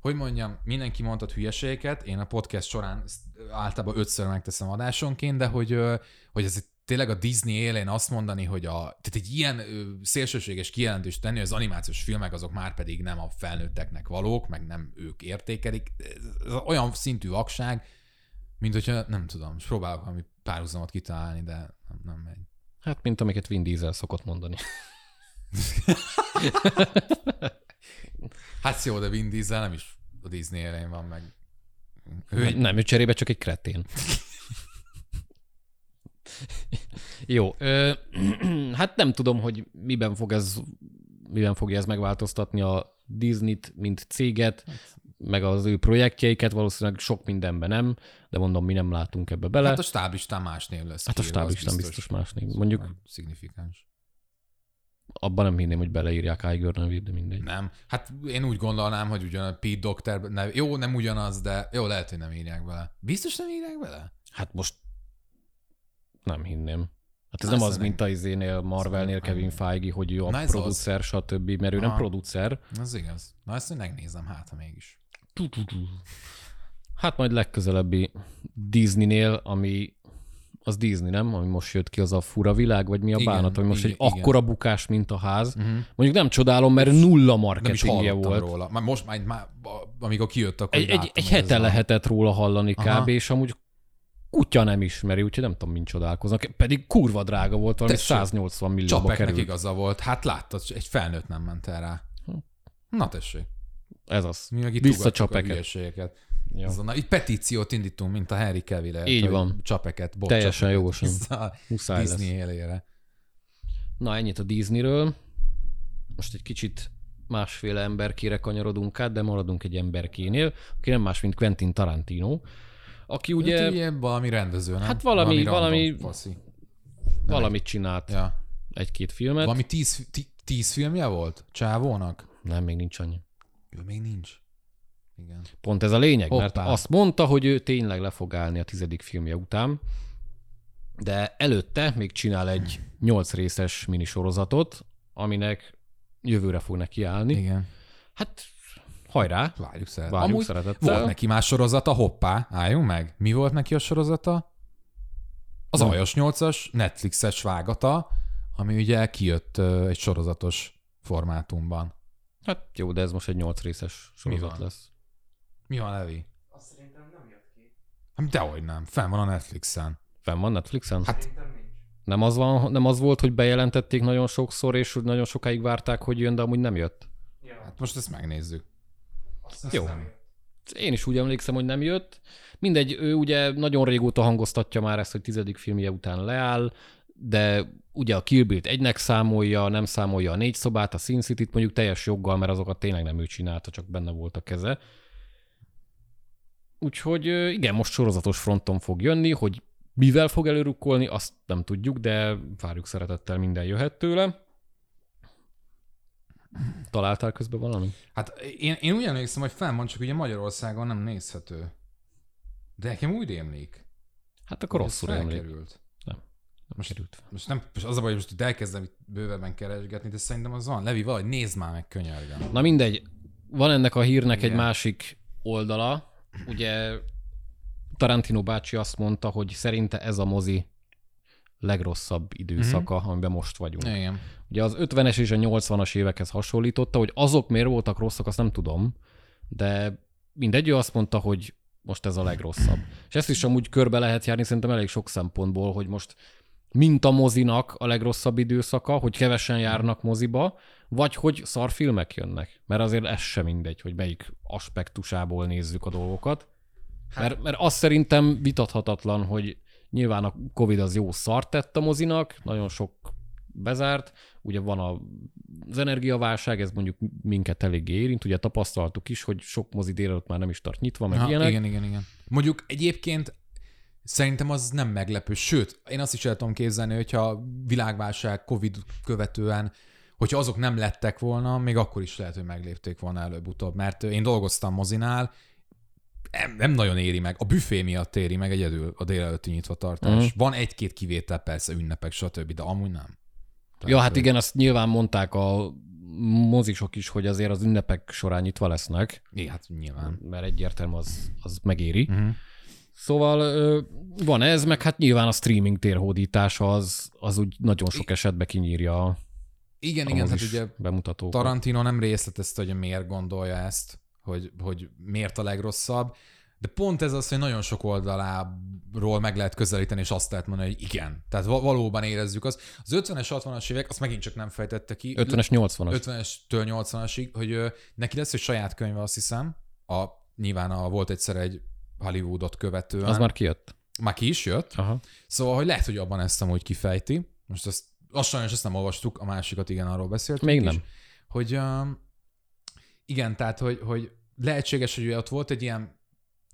hogy mondjam, mindenki mondhat hülyeségeket, én a podcast során ezt általában ötször megteszem adásonként, de hogy, ö, hogy ez itt tényleg a Disney élén azt mondani, hogy a, tehát egy ilyen szélsőséges kijelentést tenni, hogy az animációs filmek azok már pedig nem a felnőtteknek valók, meg nem ők értékelik. Ez, olyan szintű vakság, mint hogyha, nem tudom, most próbálok valami párhuzamot kitalálni, de nem, nem megy. Hát, mint amiket Vin Diesel szokott mondani. Hát jó, de Vin Diesel nem is a Disney élén van meg. Ő egy nem, ő cserébe csak egy kretén. Jó, ö, hát nem tudom, hogy miben fog ez, miben fogja ez megváltoztatni a Disney-t, mint céget, meg az ő projektjeiket, valószínűleg sok mindenben nem, de mondom, mi nem látunk ebbe bele. Hát a stáblistán más név lesz. Hát a stáblistán biztos más név. Mondjuk Nagy Szignifikáns. abban nem hinném, hogy beleírják Iger nevét, de mindegy. Nem. Hát én úgy gondolnám, hogy ugyan a Pete Doctor, ne, jó, nem ugyanaz, de jó, lehet, hogy nem írják bele. Biztos nem írják bele? Hát most nem hinném. Hát ez Na, nem az, nem- mint a izénél, Marvelnél nem- Kevin Feige, hogy ő a Na, ez az. producer, stb., mert ő nem Aha. producer. Az igaz. Na ezt én megnézem, hát ha mégis. Hát majd legközelebbi Disneynél, ami az Disney, nem? Ami most jött ki, az a fura világ, vagy mi a Igen, bánat, ami most igen, egy igen. akkora bukás, mint a ház. Uh-huh. Mondjuk nem csodálom, mert nulla Nem marketingje volt. róla. Már most már, már amikor kijött, akkor Egy, egy, egy hete lehetett róla hallani Aha. kb, és amúgy kutya nem ismeri, úgyhogy nem tudom, mint csodálkoznak. Pedig kurva drága volt, valami Tessék, 180 millióba Csapeknek került. igaza volt. Hát láttad, egy felnőtt nem ment el rá. Na tessék. Ez az. Mi meg itt Vissza Csapeket. Ja. Azon, így petíciót indítunk, mint a Harry cavill Így van. Csapeket, bocs, Teljesen jogosan. Muszáj lesz. Disney élére. Na, ennyit a Disneyről. Most egy kicsit másféle emberkére kanyarodunk át, de maradunk egy emberkénél, aki nem más, mint Quentin Tarantino, aki Ugye, hát, ugye valami rendező, nem? Hát valami- valami- Faszi. valamit csinált, Ja. egy-két filmet. Valami tíz, tí, tíz filmje volt? Csávónak? Nem, még nincs annyi. Ő még nincs. Igen. Pont ez a lényeg, Hoppá. mert azt mondta, hogy ő tényleg le fog állni a tizedik filmje után, de előtte még csinál egy nyolc részes minisorozatot, aminek jövőre fog neki állni. Igen. Hát hajrá, Várjuk szeret. várjuk Amúgy szeretettel. volt neki más sorozata, hoppá, álljunk meg. Mi volt neki a sorozata? Az Nem. Aljas 8-as Netflixes vágata, ami ugye kijött egy sorozatos formátumban. Hát jó, de ez most egy nyolc részes sorozat van? lesz. Mi van, Levi? Azt szerintem nem jött ki. Hát dehogy nem, fenn van a Netflixen. Fenn van Netflixen? Hát- Szerintem nincs. Nem az, van, nem az volt, hogy bejelentették nagyon sokszor, és hogy nagyon sokáig várták, hogy jön, de amúgy nem jött. Ja, Hát most ezt megnézzük. Azt jó. nem. Én is úgy emlékszem, hogy nem jött. Mindegy, ő ugye nagyon régóta hangoztatja már ezt, hogy tizedik filmje után leáll, de ugye a Kill Bill-t egynek számolja, nem számolja a négy szobát, a Sin City-t mondjuk teljes joggal, mert azokat tényleg nem ő csinálta, csak benne volt a keze. Úgyhogy igen, most sorozatos fronton fog jönni, hogy mivel fog előrukkolni, azt nem tudjuk, de várjuk szeretettel, minden jöhet tőle. Találtál közben valami? Hát én, én úgy emlékszem, hogy fenn van, csak ugye Magyarországon nem nézhető. De nekem úgy rémlik. Hát akkor rosszul emlék. felkerült. Nem. Most, Került. most, nem, most az a baj, hogy most itt elkezdem itt bővebben keresgetni, de szerintem az van. Levi, valahogy nézd már meg, könyörgöm. Na mindegy, van ennek a hírnek Igen. egy másik oldala. Ugye Tarantino bácsi azt mondta, hogy szerinte ez a mozi legrosszabb időszaka, uh-huh. amiben most vagyunk. Igen. Ugye az 50-es és a 80-as évekhez hasonlította, hogy azok miért voltak rosszak, azt nem tudom, de mindegy, ő azt mondta, hogy most ez a legrosszabb. És ezt is amúgy körbe lehet járni szerintem elég sok szempontból, hogy most mint a mozinak a legrosszabb időszaka, hogy kevesen járnak moziba, vagy hogy szarfilmek jönnek. Mert azért ez sem mindegy, hogy melyik aspektusából nézzük a dolgokat. Mert, mert azt szerintem vitathatatlan, hogy nyilván a Covid az jó szart tett a mozinak, nagyon sok bezárt, ugye van a, az energiaválság, ez mondjuk minket elég érint, ugye tapasztaltuk is, hogy sok mozi délelőtt már nem is tart nyitva, meg Ha, ilyenek. igen, igen, igen. Mondjuk egyébként szerintem az nem meglepő. Sőt, én azt is el tudom képzelni, hogyha világválság Covid követően, hogyha azok nem lettek volna, még akkor is lehet, hogy meglépték volna előbb-utóbb. Mert én dolgoztam mozinál, nem, nem nagyon éri meg. A büfé miatt éri meg egyedül a délelőtti nyitva tartás. Mhm. Van egy-két kivétel, persze, ünnepek, stb., de amúgy nem. Ja, hát igen, azt nyilván mondták a mozisok is, hogy azért az ünnepek során nyitva lesznek, Igen, hát nyilván. mert egyértelmű az, az megéri. Uh-huh. Szóval van ez, meg hát nyilván a streaming térhódítása az, az úgy nagyon sok esetben kinyírja a, Igen, a igen, tehát mozis ugye bemutatókat. Tarantino nem részletezte, hogy miért gondolja ezt, hogy, hogy miért a legrosszabb, de pont ez az, hogy nagyon sok oldaláról meg lehet közelíteni, és azt lehet mondani, hogy igen. Tehát val- valóban érezzük azt. Az 50-es, 60-as évek, azt megint csak nem fejtette ki. 50-es, 80-as. 50-estől 80-asig, hogy neki lesz egy saját könyve, azt hiszem. A, nyilván a, volt egyszer egy Hollywoodot követően. Az már kijött. már ki is jött. Aha. Szóval, hogy lehet, hogy abban ezt amúgy kifejti. Most ezt, azt sajnos ezt nem olvastuk, a másikat igen, arról beszéltünk Még is. nem. Hogy um, igen, tehát, hogy, hogy lehetséges, hogy ott volt egy ilyen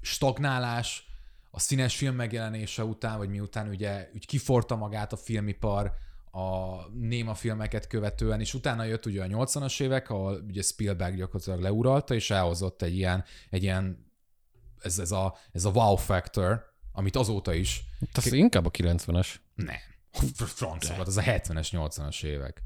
stagnálás a színes film megjelenése után, vagy miután ugye úgy kiforta magát a filmipar a néma filmeket követően, és utána jött ugye a 80-as évek, ahol ugye Spielberg gyakorlatilag leuralta, és elhozott egy ilyen, egy ilyen ez, ez, a, ez a wow factor, amit azóta is Hát Az inkább a 90-es. nem. Francokat, az a 70-es, 80-as évek.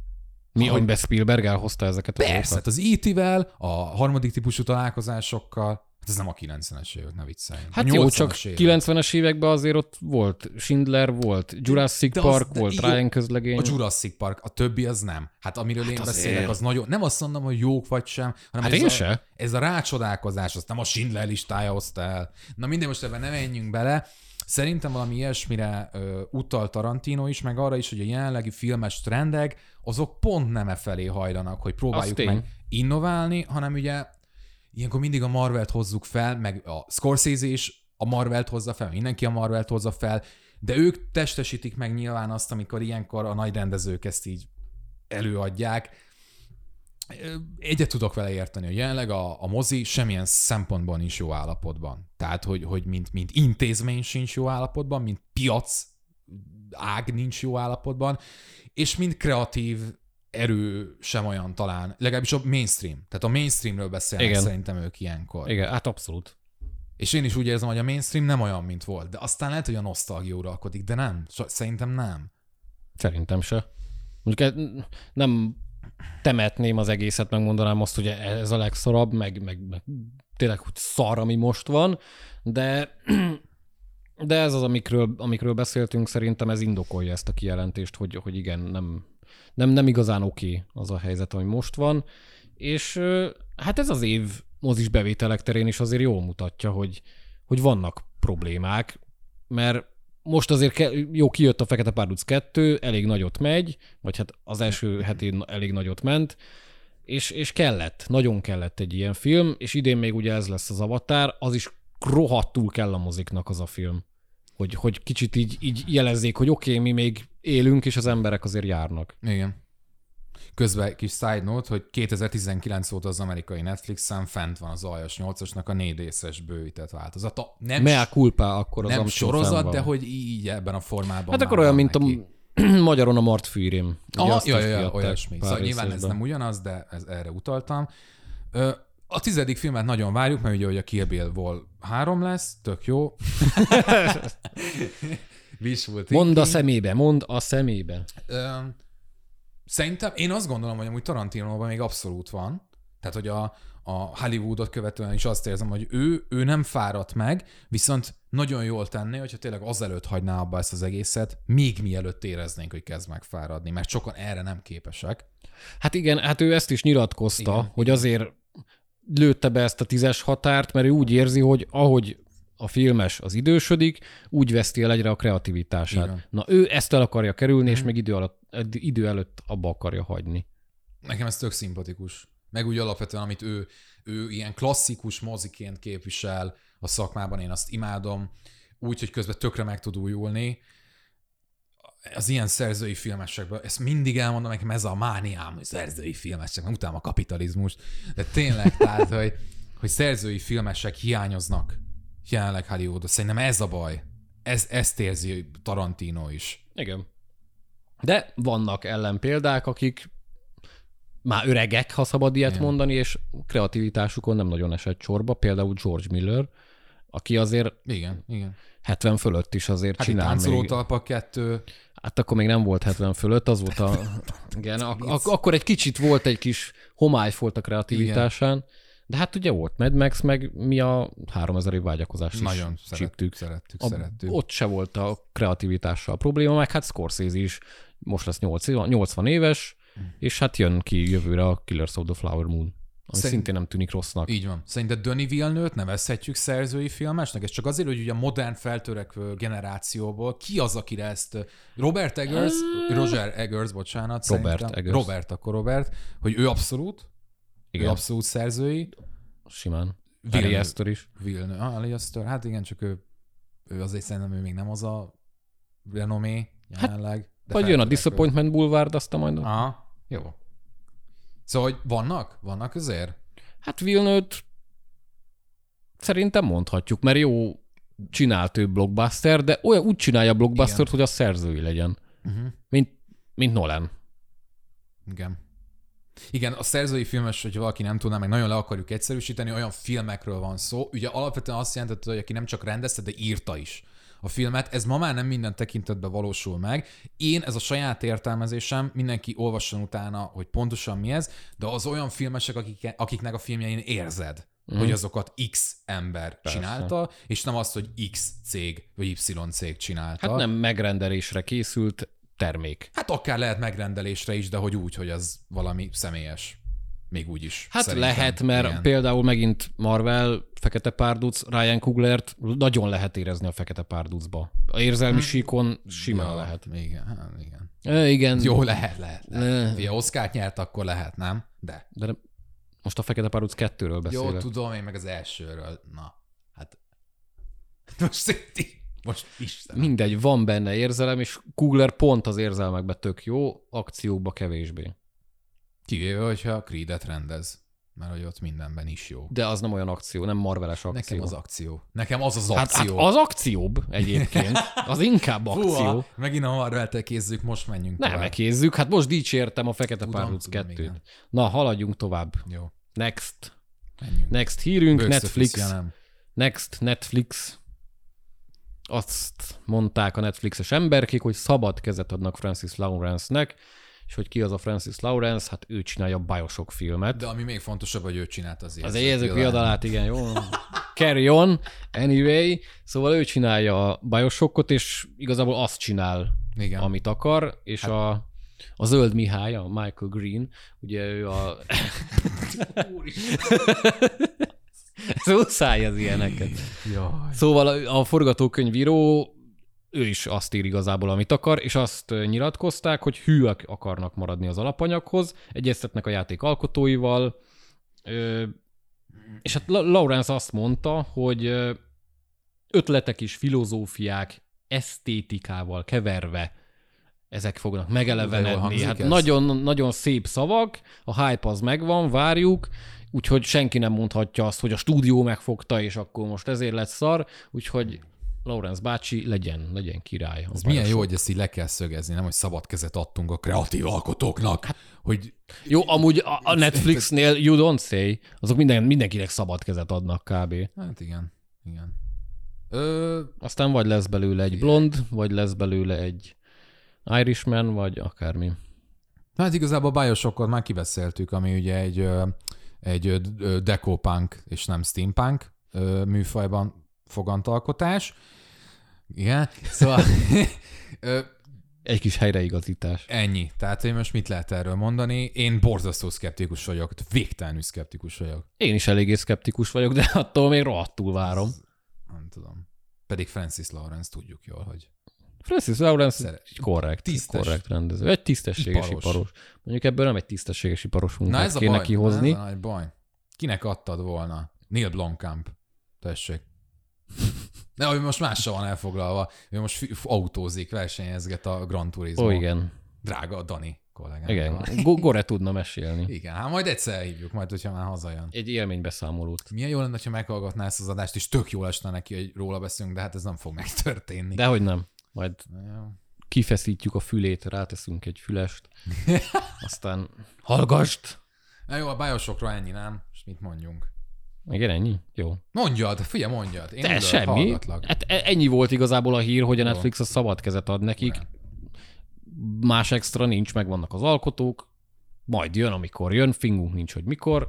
Mi, Ahogy- amiben Spielberg elhozta ezeket a Persze, hát az IT-vel, a harmadik típusú találkozásokkal, hát ez nem a 90-es évek, ne vicceljünk. Hát jó, csak 80-as évek. 90-es években azért ott volt Schindler, volt Jurassic De az- Park, de volt jó, Ryan közlegény. A Jurassic Park, a többi az nem. Hát amiről hát én azért. beszélek, az nagyon, nem azt mondom, hogy jók vagy sem, hanem Hát ez, a, se. ez a rácsodálkozás, azt nem a Schindler listája hozta el. Na minden, most ebben nem menjünk bele. Szerintem valami ilyesmire ö, utal Tarantino is, meg arra is, hogy a jelenlegi filmes trendek, azok pont nem e felé hajlanak, hogy próbáljuk meg innoválni, hanem ugye ilyenkor mindig a Marvelt hozzuk fel, meg a Scorsese is a Marvelt hozza fel, mindenki a Marvelt hozza fel, de ők testesítik meg nyilván azt, amikor ilyenkor a nagy rendezők ezt így előadják. Egyet tudok vele érteni, hogy jelenleg a, a mozi semmilyen szempontból nincs jó állapotban. Tehát, hogy, hogy mint, mint intézmény sincs jó állapotban, mint piac ág nincs jó állapotban, és mint kreatív erő sem olyan talán, legalábbis a mainstream. Tehát a mainstreamről beszélnek Igen. szerintem ők ilyenkor. Igen, hát abszolút. És én is úgy érzem, hogy a mainstream nem olyan, mint volt. De aztán lehet, hogy a nosztalgia uralkodik, de nem. Szerintem nem. Szerintem se. Mondjuk nem temetném az egészet, megmondanám azt, hogy ez a legszorabb, meg, meg, meg tényleg, hogy szar, ami most van, de, de ez az, amikről, amikről beszéltünk, szerintem ez indokolja ezt a kijelentést, hogy, hogy igen, nem, nem, nem igazán oké az a helyzet, ami most van, és hát ez az év mozis bevételek terén is azért jól mutatja, hogy, hogy vannak problémák, mert most azért ke- jó, kijött a Fekete Párduc 2, elég nagyot megy, vagy hát az első hetén elég nagyot ment, és, és kellett, nagyon kellett egy ilyen film, és idén még ugye ez lesz az Avatar, az is rohadtul kell a moziknak az a film. Hogy, hogy kicsit így, így jelezzék, hogy oké, okay, mi még élünk, és az emberek azért járnak. Igen. Közben kis side note, hogy 2019 óta az amerikai Netflixen fent van az Aljas 8-asnak a négy részes bővített változata. Nem, Mea culpa akkor az, nem sorozat, de hogy így ebben a formában Hát akkor olyan, mint neki. a magyaron a Mart fűrém. Aha, ja, ja, ja, olyasmi. Szóval nyilván ez nem ugyanaz, de ez, erre utaltam. Ö, a tizedik filmet nagyon várjuk, mert ugye hogy a Kill Bill-ból három lesz, tök jó. Wishful Mondd a thinking. szemébe, mondd a szemébe. Ö, Szerintem, én azt gondolom, hogy amúgy Tarantinóban még abszolút van. Tehát, hogy a, a Hollywoodot követően is azt érzem, hogy ő, ő nem fáradt meg, viszont nagyon jól tenné, hogyha tényleg azelőtt hagyná abba ezt az egészet, még mielőtt éreznénk, hogy kezd megfáradni, mert sokan erre nem képesek. Hát igen, hát ő ezt is nyilatkozta, Igen. hogy azért lőtte be ezt a tízes határt, mert ő úgy érzi, hogy ahogy a filmes az idősödik, úgy veszti el egyre a Igen. kreativitását. Na ő ezt el akarja kerülni, és meg idő, alatt, idő előtt abba akarja hagyni. Nekem ez tök szimpatikus. Meg úgy alapvetően, amit ő, ő ilyen klasszikus moziként képvisel a szakmában, én azt imádom, úgy, hogy közben tökre meg tud újulni. Az ilyen szerzői filmesekben, ezt mindig elmondom, nekem ez a mániám, hogy szerzői filmesek, nem utálom a kapitalizmust, de tényleg, tehát, hogy, hogy szerzői filmesek hiányoznak jelenleg Hollywoodban. Szerintem ez a baj. Ez, ezt érzi Tarantino is. Igen. De vannak ellenpéldák, akik már öregek, ha szabad ilyet Igen. mondani, és kreativitásukon nem nagyon esett sorba, például George Miller, aki azért Igen, igen. 70 fölött is azért Hát csinál táncoló még. talpak kettő, Hát akkor még nem volt 70 fölött, az volt a... Igen, ak- ak- akkor egy kicsit volt egy kis homály volt a kreativitásán, de hát ugye volt Mad Max, meg mi a 3000 év vágyakozás is Nagyon csíptük. szerettük, szerettük, A, szerettük. ott se volt a kreativitással a probléma, meg hát Scorsese is most lesz 80, 80 éves, és hát jön ki jövőre a Killers of the Flower Moon, ami Szerint- szintén nem tűnik rossznak. Így van. Szerinted Denis Villeneuve-t nevezhetjük szerzői filmesnek? Ez csak azért, hogy ugye a modern feltörekvő generációból ki az, akire ezt Robert Eggers, Roger Eggers, bocsánat. Robert Eggers. Robert, akkor Robert, hogy ő abszolút, ő Igen, abszolút szerzői. simán. Aster is. Villeneuve, ah, Ali Aster, hát igen, csak ő, ő azért szerintem ő még nem az a renomé jelenleg. de Vagy jön a. Disappointment Boulevard, aztán majd... Aha, jó. Szóval, hogy vannak? Vannak azért? Hát villeneuve szerintem mondhatjuk, mert jó csinált ő blockbuster, de olyan úgy csinálja a blockbustert, Igen. hogy a szerzői legyen, Uh-huh. mint, mint Nolan. Igen. Igen, a szerzői filmes, hogy valaki nem tudná, meg nagyon le akarjuk egyszerűsíteni, olyan filmekről van szó. Ugye alapvetően azt jelentette, hogy aki nem csak rendezte, de írta is a filmet. Ez ma már nem minden tekintetben valósul meg. Én, ez a saját értelmezésem, mindenki olvasson utána, hogy pontosan mi ez, de az olyan filmesek, akik, akiknek a filmjein érzed, mm. hogy azokat X ember Persze. csinálta, és nem azt, hogy X cég vagy Y cég csinálta. Hát nem megrendelésre készült termék. Hát akár lehet megrendelésre is, de hogy úgy, hogy az valami személyes. Még úgy is. Hát lehet, mert Igen. például megint Marvel, Fekete Párduc, Ryan Kuglert nagyon lehet érezni a Fekete Párducba. A érzelmi síkon simán Ja, lehet. Igen, hát igen. E, igen. Jó, lehet, lehet. lehet. Ugye Oszkárt nyert, akkor lehet, nem? De. De most a Fekete Párduc kettőről beszélek. Jó, tudom, én meg az elsőről. Na, hát. Most itt- most Isten. Mindegy, van benne érzelem, és Kugler pont az érzelmekben tök jó, akciókba kevésbé. Kivéve, hogyha Creed-et rendez. Mert hogy ott mindenben is jó. De az nem olyan akció, nem marveles akció. Nekem az akció. Nekem az az hát, hát akció. az akcióbb egyébként. Az inkább akció. Fúha, megint a marvel kézzük, most menjünk Nem tovább. ekézzük, hát most dicsértem a Fekete kettőt. igen. Na, haladjunk tovább. Jó, Next. menjünk. Next hírünk, Box Netflix. ja, nem. Next, Netflix. Azt mondták a Netflixes emberkék, hogy szabad kezet adnak Francis Lawrence-nek, és hogy ki az a Francis Lawrence, hát ő csinálja a Bioshock filmet. De ami még fontosabb, hogy ő csinált az Az érzők viadalát, igen, jó. Carry on, anyway. Szóval ő csinálja a Bioshockot, és igazából azt csinál, Igen. amit akar, és hát... a, a zöld Mihály, a Michael Green, ugye ő a... Muszáj az ilyeneket. Jaj. Szóval a, a forgatókönyvíró ő is azt ír igazából, amit akar, és azt nyilatkozták, hogy hűek akarnak maradni az alapanyaghoz, egyeztetnek a játék alkotóival, és hát La- Lawrence azt mondta, hogy ötletek és filozófiák esztétikával keverve ezek fognak megelevenedni. Hát ez. nagyon, nagyon szép szavak, a hype az megvan, várjuk, úgyhogy senki nem mondhatja azt, hogy a stúdió megfogta, és akkor most ezért lett szar, úgyhogy Lawrence bácsi legyen, legyen király. Ez milyen jó, hogy ezt így le kell szögezni, nem, hogy szabad kezet adtunk a kreatív alkotóknak, hát, hogy Jó, amúgy a, a Netflixnél you don't say, azok minden, mindenkinek szabad kezet adnak kb. hát igen, igen. Ö, Aztán vagy lesz belőle egy blond, vagy lesz belőle egy Irishman, vagy akármi. hát igazából a Bioshockot már kibeszéltük, ami ugye egy, egy decopunk és nem steampunk műfajban fogant alkotás. Igen, szóval Egy kis helyreigazítás. ennyi. Tehát, hogy most mit lehet erről mondani? Én borzasztó szkeptikus vagyok, végtelenül szkeptikus vagyok. Én is eléggé szkeptikus vagyok, de attól még rohadtul várom. nem tudom. Pedig Francis Lawrence tudjuk jól, hogy Francis Lawrence Szeret- egy korrekt, Tisztes. korrekt rendező. Egy tisztességes Iparos. iparos. Mondjuk ebből nem egy tisztességes iparos Na munkát ez a kéne baj, kihozni. ez a nagy baj. Kinek adtad volna? Neil Blomkamp. Tessék. De ő most mással van elfoglalva. Ő most autózik, versenyezget a Gran Turismo. Ó, igen. Drága Dani kollégám. Igen. Go- Gore tudna mesélni. Igen, hát majd egyszer hívjuk, majd, hogyha már hazajön. Egy élménybeszámolót. Milyen jó lenne, ha meghallgatná ezt az adást, és tök jól esne neki, hogy róla beszélünk, de hát ez nem fog megtörténni. Dehogy nem. Majd kifeszítjük a fülét, ráteszünk egy fülest, aztán hallgast. Na jó, a bajosokról ennyi, nem? És mit mondjunk? Igen, ennyi? Jó. Mondjad, figyelj, mondjad. Én oda semmi. hallgatlak. Hát e- ennyi volt igazából a hír, hogy a. Netflix a szabad kezet ad nekik. Nem. Más extra nincs, meg vannak az alkotók. Majd jön, amikor jön, fingunk nincs, hogy mikor.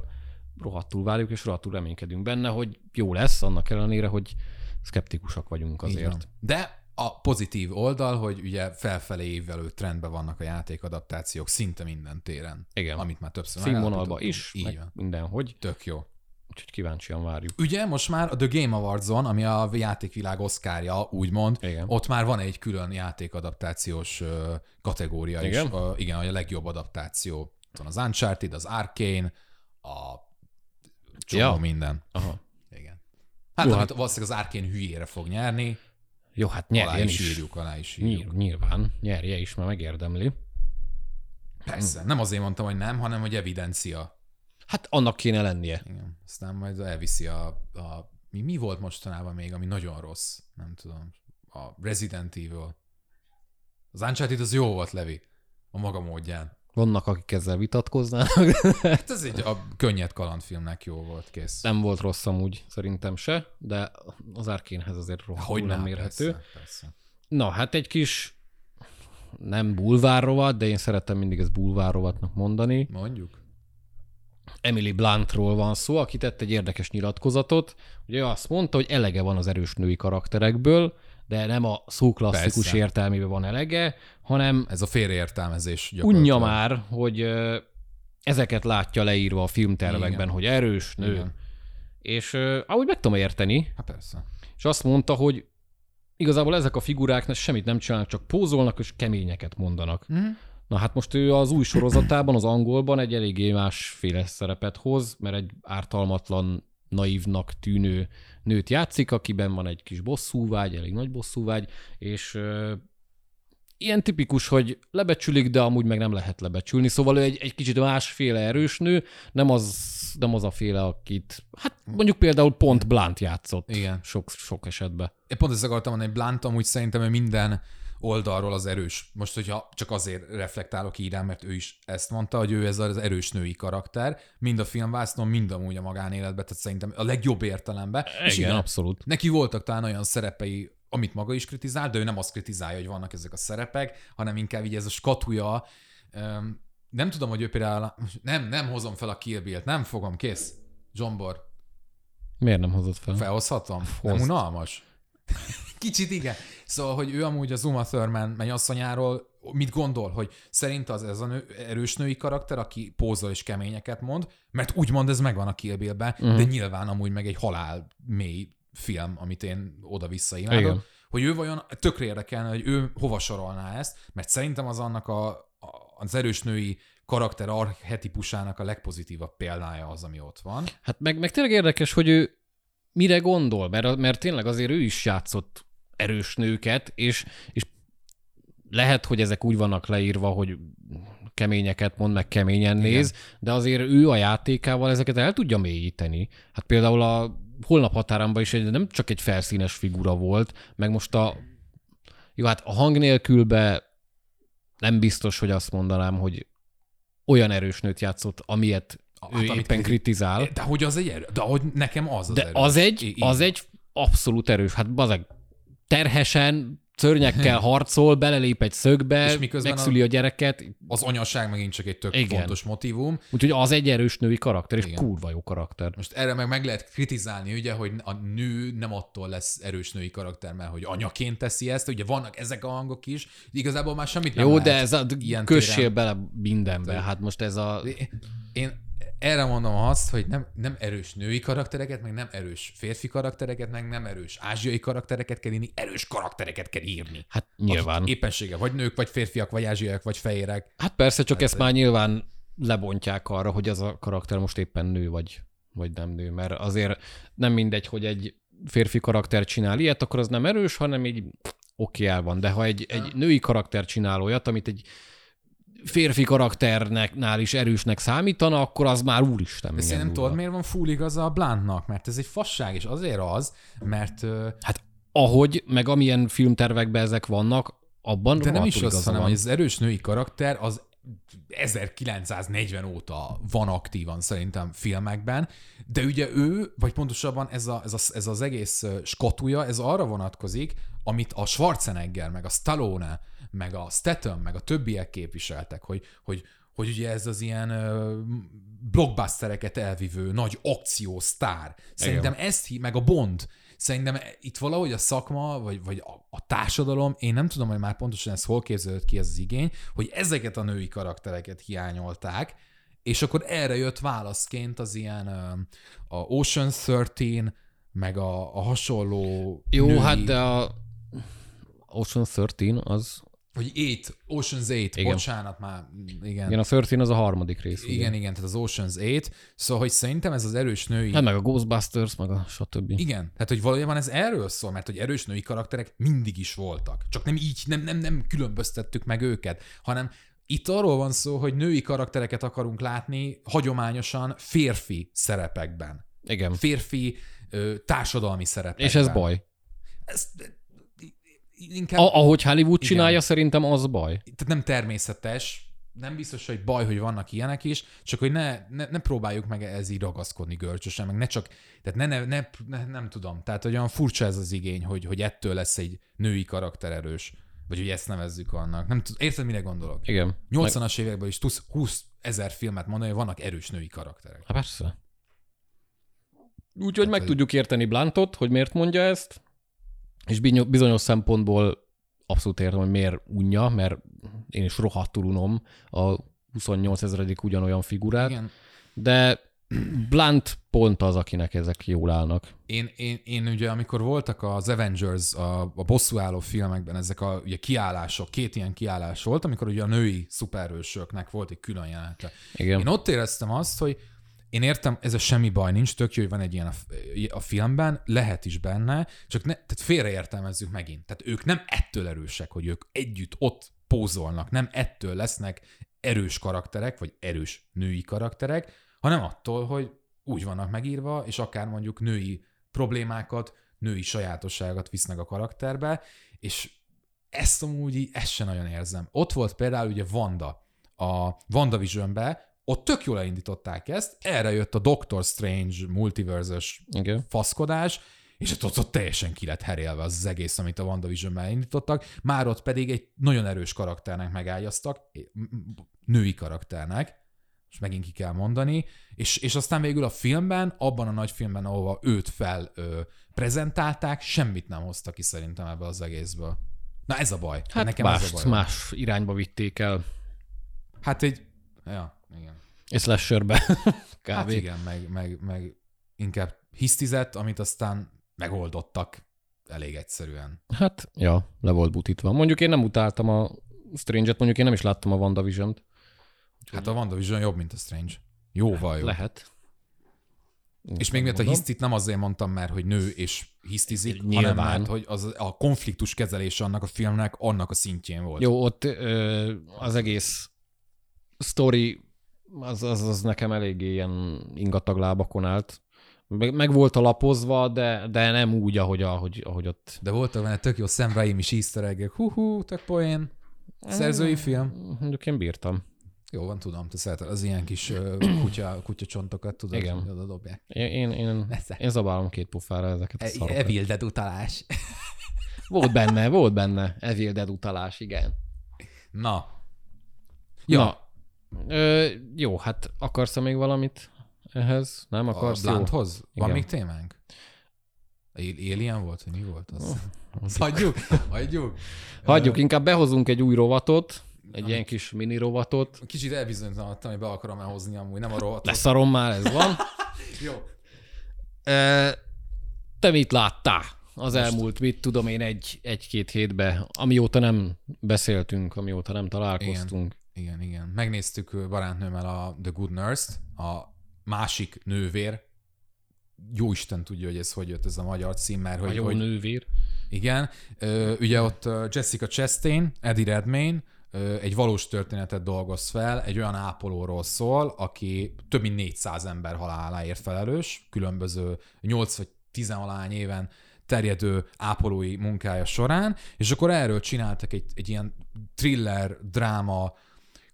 Rohadtul várjuk, és rohadtul reménykedünk benne, hogy jó lesz, annak ellenére, hogy szkeptikusak vagyunk azért. De a pozitív oldal, hogy ugye felfelé évvelő trendben vannak a játékadaptációk szinte minden téren. Igen. Amit már többször Színvonalba is, Így van. mindenhogy. Tök jó. Úgyhogy kíváncsian várjuk. Ugye most már a The Game Awards-on, ami a játékvilág oszkárja, úgymond, Igen. ott már van egy külön játékadaptációs kategória Igen? is. Ö, igen, a legjobb adaptáció. Ott van az Uncharted, az Arcane, a csomó Ja. minden. Aha. Igen. Hát, Jó, amit hát- valószínűleg az Arcane hülyére fog nyerni, Jó, hát alá nyerjen is is. írjuk, alá is írjuk. Nyilv- Nyilván, nyerje is, mert megérdemli. Persze. Nem azért mondtam, hogy nem, hanem hogy evidencia. Hát annak kéne lennie. Igen. Aztán majd elviszi a, a mi, mi volt mostanában még, ami nagyon rossz? Nem tudom. A Resident Evil. Az Uncharted az jó volt, Levi. A maga módján. Vannak, akik ezzel vitatkoznának. Hát ez egy a könnyed kalandfilmnek jó volt, kész. nem volt rossz amúgy, szerintem se, de az Arkénhez azért rohadtul Hogy nem mérhető. Persze, persze. Na, hát egy kis nem bulvárrovat, de én szeretem mindig ezt bulvárrovatnak mondani. Mondjuk. Emily Bluntról van szó, aki tett egy érdekes nyilatkozatot. Ugye azt mondta, hogy elege van az erős női karakterekből, de nem a szó klasszikus Persze. értelmében van elege, hanem Ez a félreértelmezés gyakorlatilag. unja már, hogy ezeket látja leírva a filmtervekben, Igen. hogy erős nő. Igen. És ahogy meg tudom érteni, Hát persze. és azt mondta, hogy igazából ezek a figurák semmit nem csinálnak, csak pózolnak és keményeket mondanak. Mhm. Na hát most ő az új sorozatában, az angolban egy eléggé másféle szerepet hoz, mert egy ártalmatlan, naívnak tűnő nőt játszik, akiben van egy kis bosszúvágy, elég nagy bosszúvágy, és ö, ilyen tipikus, hogy lebecsülik, de amúgy meg nem lehet lebecsülni. Szóval ő egy, egy kicsit másféle erős nő, nem az, nem az a féle, akit, hát mondjuk például pont Blunt játszott Igen. sok, sok esetben. Én pont ezt akartam mondani, hogy Blunt amúgy szerintem minden oldalról az erős. Most, hogyha csak azért reflektálok így rá, mert ő is ezt mondta, hogy ő ez az erős női karakter, mind a filmvásznon, mind amúgy a magánéletben, tehát szerintem a legjobb értelemben. És Igen, abszolút. Neki voltak talán olyan szerepei, amit maga is kritizál, de ő nem azt kritizálja, hogy vannak ezek a szerepek, hanem inkább így ez a skatuja. Nem tudom, hogy ő például, nem, nem hozom fel a Kill Bill-t, nem fogom, kész. Zsombor, Miért nem hozott fel? felhozhatom? Nem Hozd. unalmas? Kicsit igen. Szóval, hogy ő amúgy az Uma Thurman mennyasszonyáról mit gondol, hogy szerint az ez a nő, erős női karakter, aki pózol és keményeket mond, mert úgymond ez megvan a Kill Bill-ben, Mhm. de nyilván amúgy meg egy halál mély film, amit én oda-vissza imádok, Igen. hogy ő vajon tökre érdekelne, hogy ő hova sorolná ezt, mert szerintem az annak a, a, az erős női karakter archetipusának a legpozitívabb példája az, ami ott van. Hát meg, meg tényleg érdekes, hogy ő mire gondol, mert, mert tényleg azért ő is játszott erős nőket, és, és lehet, hogy ezek úgy vannak leírva, hogy keményeket mond, meg keményen néz, de azért ő a játékával ezeket el tudja mélyíteni. Hát például a holnap határamba is egy, nem csak egy felszínes figura volt, meg most a jó, hát a hang nélkülbe nem biztos, hogy azt mondanám, hogy olyan erős nőt játszott, amilyet Hát, ő éppen kriti- kritizál. De hogy az egy erő? De hogy nekem az az De erős. az egy, az egy abszolút erős. Hát bazeg, terhesen, szörnyekkel harcol, belelép egy szögbe, És miközben megszüli a... gyereket, Az anyaság megint csak egy tök. Igen. fontos motivum. úgyhogy az egy erős női karakter, és Igen. kurva jó karakter. Most erre meg meg lehet kritizálni, ugye, hogy a nő nem attól lesz erős női karakter, mert hogy anyaként teszi ezt, ugye vannak ezek a hangok is, igazából már semmit nem Jó, lehet de ez a ilyen kössél téren. bele mindenbe. Hát most ez a... Én erre mondom azt, hogy nem, nem erős női karaktereket, meg nem erős férfi karaktereket, meg nem erős ázsiai karaktereket kell írni, erős karaktereket kell írni. Hát nyilván. Akik éppensége vagy nők, vagy férfiak, vagy ázsiaiak, vagy fehérek. Hát persze, csak ezt már nyilván lebontják arra, hogy az a karakter most éppen nő vagy, vagy nem nő, mert azért nem mindegy, hogy egy férfi karakter csinál ilyet, akkor az nem erős, hanem így oké, el van. De ha egy, egy női karakter csinál olyat, amit egy férfi karakternek nál is erősnek számítana, akkor az már úristen. De szerintem tudod, miért van full igaza a Bluntnak? Mert ez egy fasság, és azért az, mert Hát ahogy, meg amilyen filmtervekben ezek vannak, abban De nem is az, igaza hanem van. hogy az erős női karakter az 1940 óta van aktívan szerintem filmekben, de ugye ő, vagy pontosabban ez, a, ez, a, ez az egész skatuja, ez arra vonatkozik, amit a Schwarzenegger, meg a Stallone, meg a Statham, meg a többiek képviseltek, hogy, hogy, hogy ugye ez az ilyen ö, blockbustereket elvívő nagy akció sztár. Szerintem ezt hí, meg a Bond, szerintem itt valahogy a szakma, vagy, vagy a, a társadalom, én nem tudom, hogy már pontosan ez hol képzelődött ki ez az igény, hogy ezeket a női karaktereket hiányolták, és akkor erre jött válaszként az ilyen a Ocean 13, meg a, a hasonló Jó, női, hát de a Ocean 13 az, Hogy 8, Ocean's 8, Igen. bocsánat már, igen. igen, a 13 az a harmadik rész. ugye? Igen, igen, tehát az Ocean's 8. Szóval, hogy szerintem ez az erős női... Hát meg a Ghostbusters, meg a stb. Igen, tehát hogy valójában ez erről szól, mert hogy erős női karakterek mindig is voltak. Csak nem így, nem, nem, nem különböztettük meg őket, hanem itt arról van szó, hogy női karaktereket akarunk látni hagyományosan férfi szerepekben. Igen. Férfi ö, társadalmi szerepekben. És ez baj. Ez, inkább, A, ahogy Hollywood Igen. csinálja, szerintem az baj. tehát nem természetes, nem biztos, hogy baj, hogy vannak ilyenek is, csak hogy ne, ne, ne próbáljuk meg ez így ragaszkodni görcsösen, meg ne csak, tehát ne, ne, ne, ne nem tudom, tehát hogy olyan furcsa ez az igény, hogy, hogy ettől lesz egy női karakter erős, vagy hogy ezt nevezzük annak. Nem tud, érted, mire gondolok? Igen. 80-as években is tudsz 20 ezer filmet mondani, hogy vannak erős női karakterek. Hát persze. Úgyhogy meg hogy- tudjuk érteni Blantot, hogy miért mondja ezt, és bizony- bizonyos szempontból abszolút értem, hogy miért unja, mert én is rohadtul unom a 28 ezredik ugyanolyan figurát, Igen. de Blunt pont az, akinek ezek jól állnak. Én, én, én ugye, amikor voltak az Avengers, a, a bosszúálló filmekben ezek a ugye, kiállások, két ilyen kiállás volt, amikor ugye a női szuperhősöknek volt egy külön jelenete. Igen. Én ott éreztem azt, hogy én értem, ez a semmi baj nincs, tök jó, hogy van egy ilyen a, a filmben, lehet is benne, csak ne, tehát félreértelmezzük megint. Tehát ők nem ettől erősek, hogy ők együtt ott pózolnak, nem ettől lesznek erős karakterek, vagy erős női karakterek, hanem attól, hogy úgy vannak megírva, és akár mondjuk női problémákat, női sajátosságokat visznek a karakterbe, és ezt amúgy így, ezt sem nagyon érzem. Ott volt például ugye Wanda, a WandaVision-be, ott tök jól elindították ezt, erre jött a Doctor Strange multiverse Igen. faszkodás, és ott, ott, ott teljesen ki lett herélve az, az egész, amit a WandaVision-ben elindítottak, már ott pedig egy nagyon erős karakternek megágyaztak, női karakternek, és megint ki kell mondani, és, és aztán végül a filmben, abban a nagy filmben, ahova őt fel ö, prezentálták, semmit nem hoztak ki szerintem ebbe az egészből. Na ez a baj. Hát Nekem ez a más, baj. más irányba vitték el, Hát egy, ja, igen. és slasherbe. Kb. Hát igen, meg, meg, meg inkább hisztizett, amit aztán megoldottak elég egyszerűen. Hát, ja, le volt butítva. Mondjuk én nem utáltam a Strange-et, mondjuk én nem is láttam a WandaVision-t. Hát a WandaVision jobb, mint a Strange. Jóval jobb. Lehet. És még miért a hisztit nem azért mondtam, mert hogy nő és hisztizik, Nyilván. hanem mert hogy az, a konfliktus kezelése annak a filmnek annak a szintjén volt. Jó, ott ö, az egész story az, az, az nekem eléggé ilyen ingatag lábakon állt. Meg, meg volt alapozva, de, de nem úgy, ahogy, ahogy, ahogy ott. De volt benne tök jó Sam Raimi is easter egg hú-hú, tök poén. Szerzői film. Mondjuk én bírtam. Jó van, tudom, te szereted az ilyen kis kutya, kutyacsontokat, tudod, Igen. hogy oda dobják. Én, én, Nesze. én zabálom két pofára ezeket a E- szarokat. Evil Dead utalás. Volt benne, volt benne. Evil Dead utalás, igen. Na. Ja, Na, ö, jó, hát akarsz még valamit ehhez? Nem a akarsz? Jó. Blunthoz? Van még témánk? Al- Alien volt, hogy mi volt az? Azt hagyjuk, hagyjuk. Hagyjuk, inkább behozunk egy új rovatot. egy ilyen kis mini rovatot. Kicsit elbizonytalanodtam, hogy be akarom elhozni amúgy, nem a rohatot. Leszarom már, ez van. Jó. Te mit láttál az elmúlt, mit tudom én, egy, egy-két hétbe, amióta nem beszéltünk, amióta nem találkoztunk. Igen, igen. Megnéztük ö, barátnőmmel a The Good Nurse-t, a másik nővér. Jó Isten tudja, hogy ez hogy jött ez a magyar cím, mert A hogy, jó hogy nővér. Igen, ö, ugye ott Jessica Chastain, Eddie Redmayne, egy valós történetet dolgoz fel, egy olyan ápolóról szól, aki több mint 400 ember haláláért felelős, különböző 8 vagy 10 alány éven terjedő ápolói munkája során, és akkor erről csináltak egy, egy ilyen thriller, dráma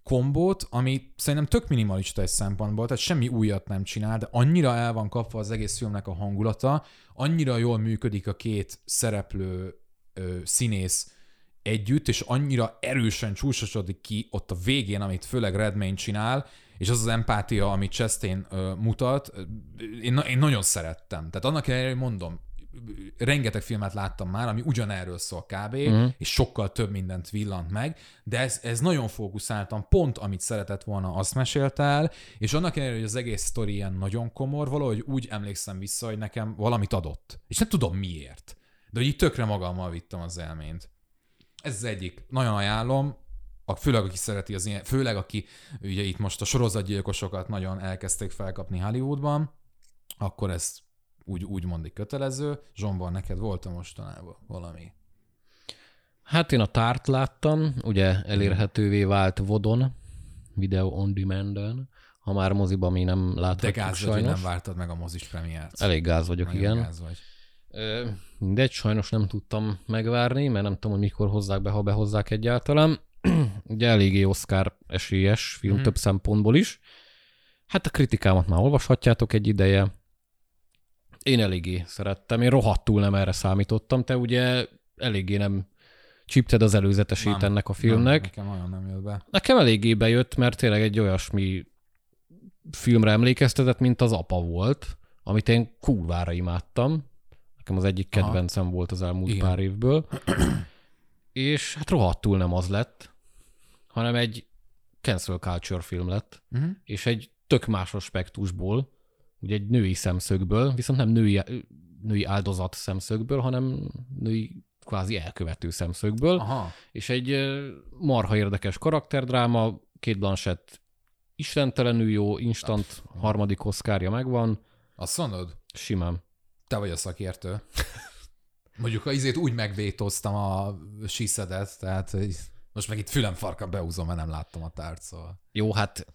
kombót, ami szerintem tök minimalista egy szempontból, tehát semmi újat nem csinál, de annyira el van kapva az egész filmnek a hangulata, annyira jól működik a két szereplő ö, színész együtt, és annyira erősen csúcsosodik ki ott a végén, amit főleg Redmayne csinál, és az az empátia, amit Chastain ö, mutat, én, én nagyon szerettem. Tehát annak ellenére, hogy mondom, rengeteg filmet láttam már, ami ugyanerről szól kb., uh-huh. és sokkal több mindent villant meg, de ez, ez nagyon fókuszáltan, pont amit szeretett volna, azt mesélte el, és annak ellenére, hogy az egész sztori ilyen nagyon komor, valahogy úgy emlékszem vissza, hogy nekem valamit adott. És nem tudom miért. De hogy így tökre magammal vittem az élményt. Ez az egyik. Nagyon ajánlom, a, főleg aki szereti az ilyen, főleg aki ugye itt most a sorozatgyilkosokat nagyon elkezdték felkapni Hollywoodban, akkor ez úgy, úgy mondik kötelező. Zsombor, neked volt-e mostanában valami? Hát én a tárt láttam, ugye elérhetővé vált Vodon, Video on Demand-en, ha már moziban még nem De láthatjuk gáz vagy, hogy nem vártad meg a mozis premiért. Elég gáz vagyok, Nagyon igen. gáz vagy. Ö, Mindegy, sajnos nem tudtam megvárni, mert nem tudom, hogy mikor hozzák be, ha behozzák egyáltalán. Ugye eléggé Oscar esélyes film Mhm. több szempontból is. Hát a kritikámat már olvashatjátok egy ideje. Én eléggé szerettem, én rohadtul nem erre számítottam. Te ugye eléggé nem csípted az előzetesét Nem, ennek a Nem, filmnek. nekem olyan nem jött be. Nekem eléggé bejött, mert tényleg egy olyasmi filmre emlékeztetett, mint az apa volt, amit én kurvára imádtam. Nekem az egyik Aha. kedvencem volt az elmúlt Igen. pár évből. És hát rohadtul nem az lett, hanem egy cancel culture film lett, Uh-huh. és egy tök más aspektusból, ugye egy női szemszögből, viszont nem női, női áldozat szemszögből, hanem női kvázi elkövető szemszögből Aha. és egy marha érdekes karakterdráma, két Blanchett istentelenül jó, instant harmadik oszkárja megvan, Azt mondod? simán. Te vagy a szakértő. Mondjuk a izét úgy megvétóztam a síszedet, tehát most meg itt fülem farka beúzom, mert nem láttam a tárt, szóval. Jó, hát